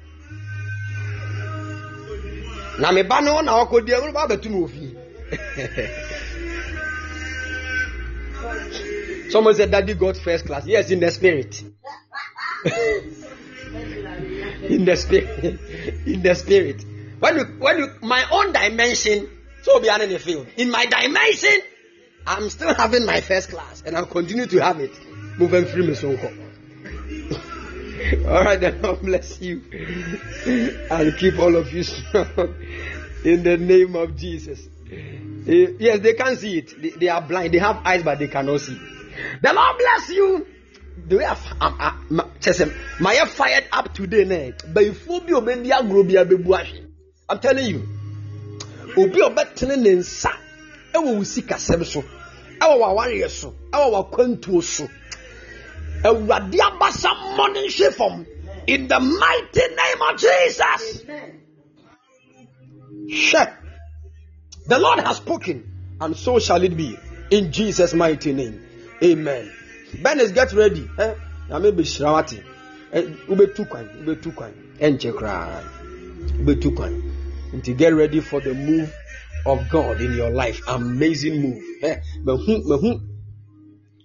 Na me ba no na ɔkɔdi ɛwɔ ba abɛtu no ofi. Someone said daddy got first class. Yes, in the spirit. in the spirit. in the spirit. When you when you my own dimension, so be in the field. In my dimension, I'm still having my first class, and I'll continue to have it. Moving free me so All right, then God bless you and keep all of you strong in the name of Jesus. Eh, yes, they can't see it. They, are blind. They have eyes, but they cannot see. The Lord bless you. The way I'm, fired up today. I'm telling you. Obi obetene ne nsa ɛwɔ wo sikasɛm so ɛwɔ w'awareɛ so ɛwɔ w'akwantuo so awurade abasa mmɔne nhwe fam. In the mighty name of jesus. Hwɛ the lord has spoken and so shall it be in jesus mighty name. Amen. Benis get ready eh? nyame bɛhyira wate wobɛtu kwan wobɛtu kwan ɛnkyɛ koraa wobɛtu kwan nti get ready for the move of God in your life. Amazing move. Eh, mahu mahu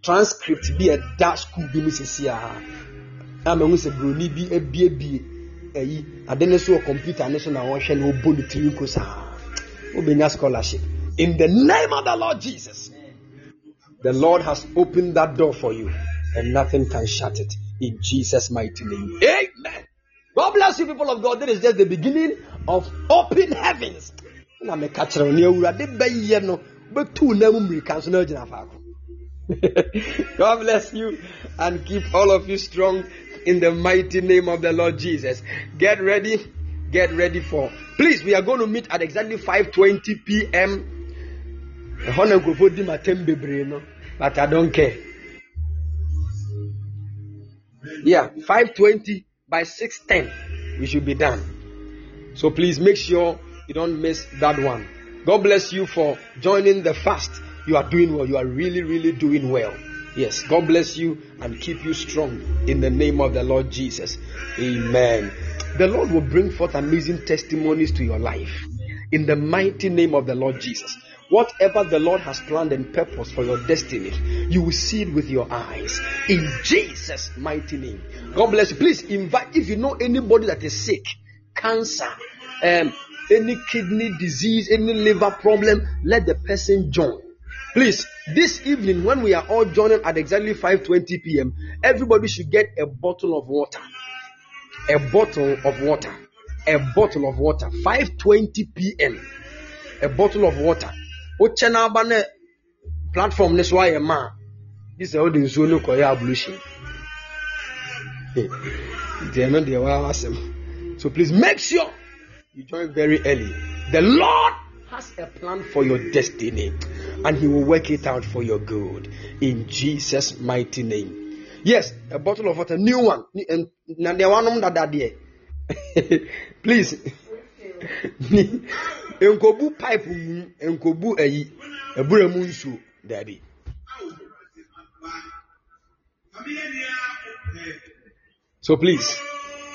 transcript bi ɛda school bi mu sisi a a mahu sɛ broni bi ebiebie ɛyi ade ne so wɔ computer ne so na wɔhwɛ na ɔbɔ ne tiri nko saa obenya scholarship in the name of the Lord Jesus. The Lord has opened that door for you, and nothing can shut it. In Jesus' mighty name. Amen. God bless you, people of God. This is just the beginning of open heavens. na meka kyerɛ wo ne awurade bɛyɛ no bɛtu na mu mmirika nso na agyina faako God bless you and keep all of you strong in the mighty name of the Lord Jesus. Get ready, get ready for. Please, we are going to meet at exactly 5:20 p.m. but I don't care. Yeah, 5:20 by 6:10 we should be done. So please make sure you don't miss that one. God bless you for joining the fast. You are doing well. You are really, really doing well. Yes, God bless you and keep you strong in the name of the Lord Jesus. Amen. The Lord will bring forth amazing testimonies to your life in the mighty name of the Lord Jesus. Whatever the Lord has planned and purpose for your destiny, you will see it with your eyes in Jesus' mighty name. God bless you. Please invite if you know anybody that is sick, cancer, um, any kidney disease, any liver problem, let the person join. Please, this evening when we are all joining at exactly 5:20 p.m., everybody should get a bottle of water. A bottle of water. A bottle of water. 5:20 p.m. A bottle of water. Oche na aba na platform ne so ayɛ ma. This is how the nsuo no kɔyɛ ablution. so please make sure you join very early. The Lord has a plan for your destiny and He will work it out for your good in Jesus' mighty name. Yes, a bottle of water, new one. Please. nkobu pipe mu nkobu ayi ebura mu nsuo dabi. So please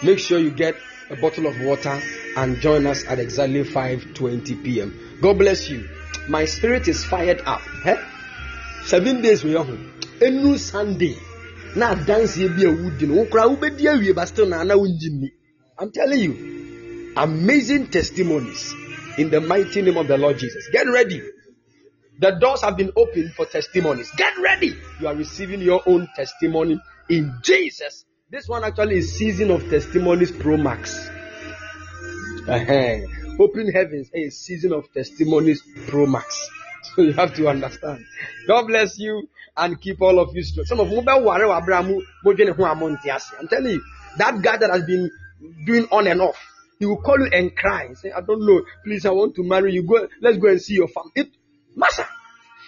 make sure you get a bottle of water and join us at exactly 5:20 p.m. God bless you. My spirit is fired up. Seven days we are home. enu Sunday. Now dance ye be a wudi no. Ukra ubedi awie but still na na unjini. I'm telling you, amazing testimonies in the mighty name of the Lord Jesus. Get ready. The doors have been opened for testimonies. Get ready. You are receiving your own testimony in Jesus. This one actually is season of testimonies pro max. Open heavens a season of testimonies pro max. So you have to understand. God bless you and keep all of you strong. Some of you I'm telling you, that guy that has been doing on and off, he will call you and cry. Say, I don't know. Please, I want to marry you. Go, let's go and see your family. It, Master,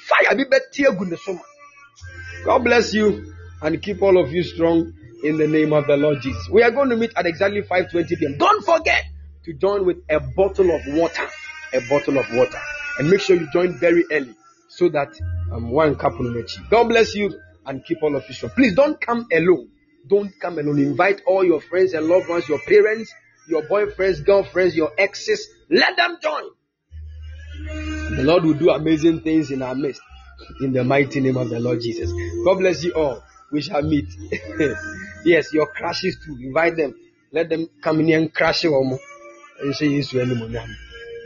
fire be better. God bless you and keep all of you strong in the name of the Lord Jesus. We are going to meet at exactly 5:20 p.m. Don't forget to join with a bottle of water, a bottle of water, and make sure you join very early so that um, one couple God bless you and keep all of you strong. Please don't come alone. Don't come alone. Invite all your friends and loved ones, your parents, your boyfriends, girlfriends, your exes. Let them join. The Lord will do amazing things in our midst. In the mighty name of the Lord Jesus. God bless you all. We shall meet. yes, your crashes too. Invite them. Let them come in here and crash you.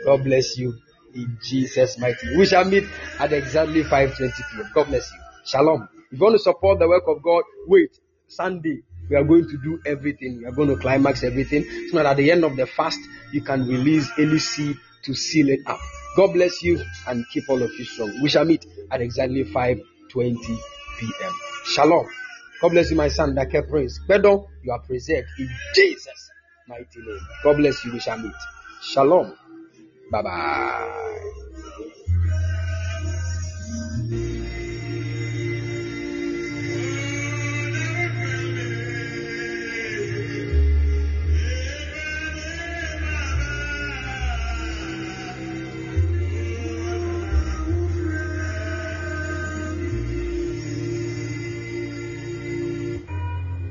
God bless you in Jesus' mighty name. We shall meet at exactly 5:20 p.m. God bless you. Shalom. If you want to support the work of God, wait. Sunday, we are going to do everything. We are going to climax everything so that at the end of the fast, you can release any seed to seal it up. God bless you and keep all of you strong. We shall meet at exactly 5:20 p.m. Shalom. God bless you, my son. Dake praise. Bedo, you are preserved in Jesus' mighty name. God bless you. We shall meet. Shalom. Bye bye.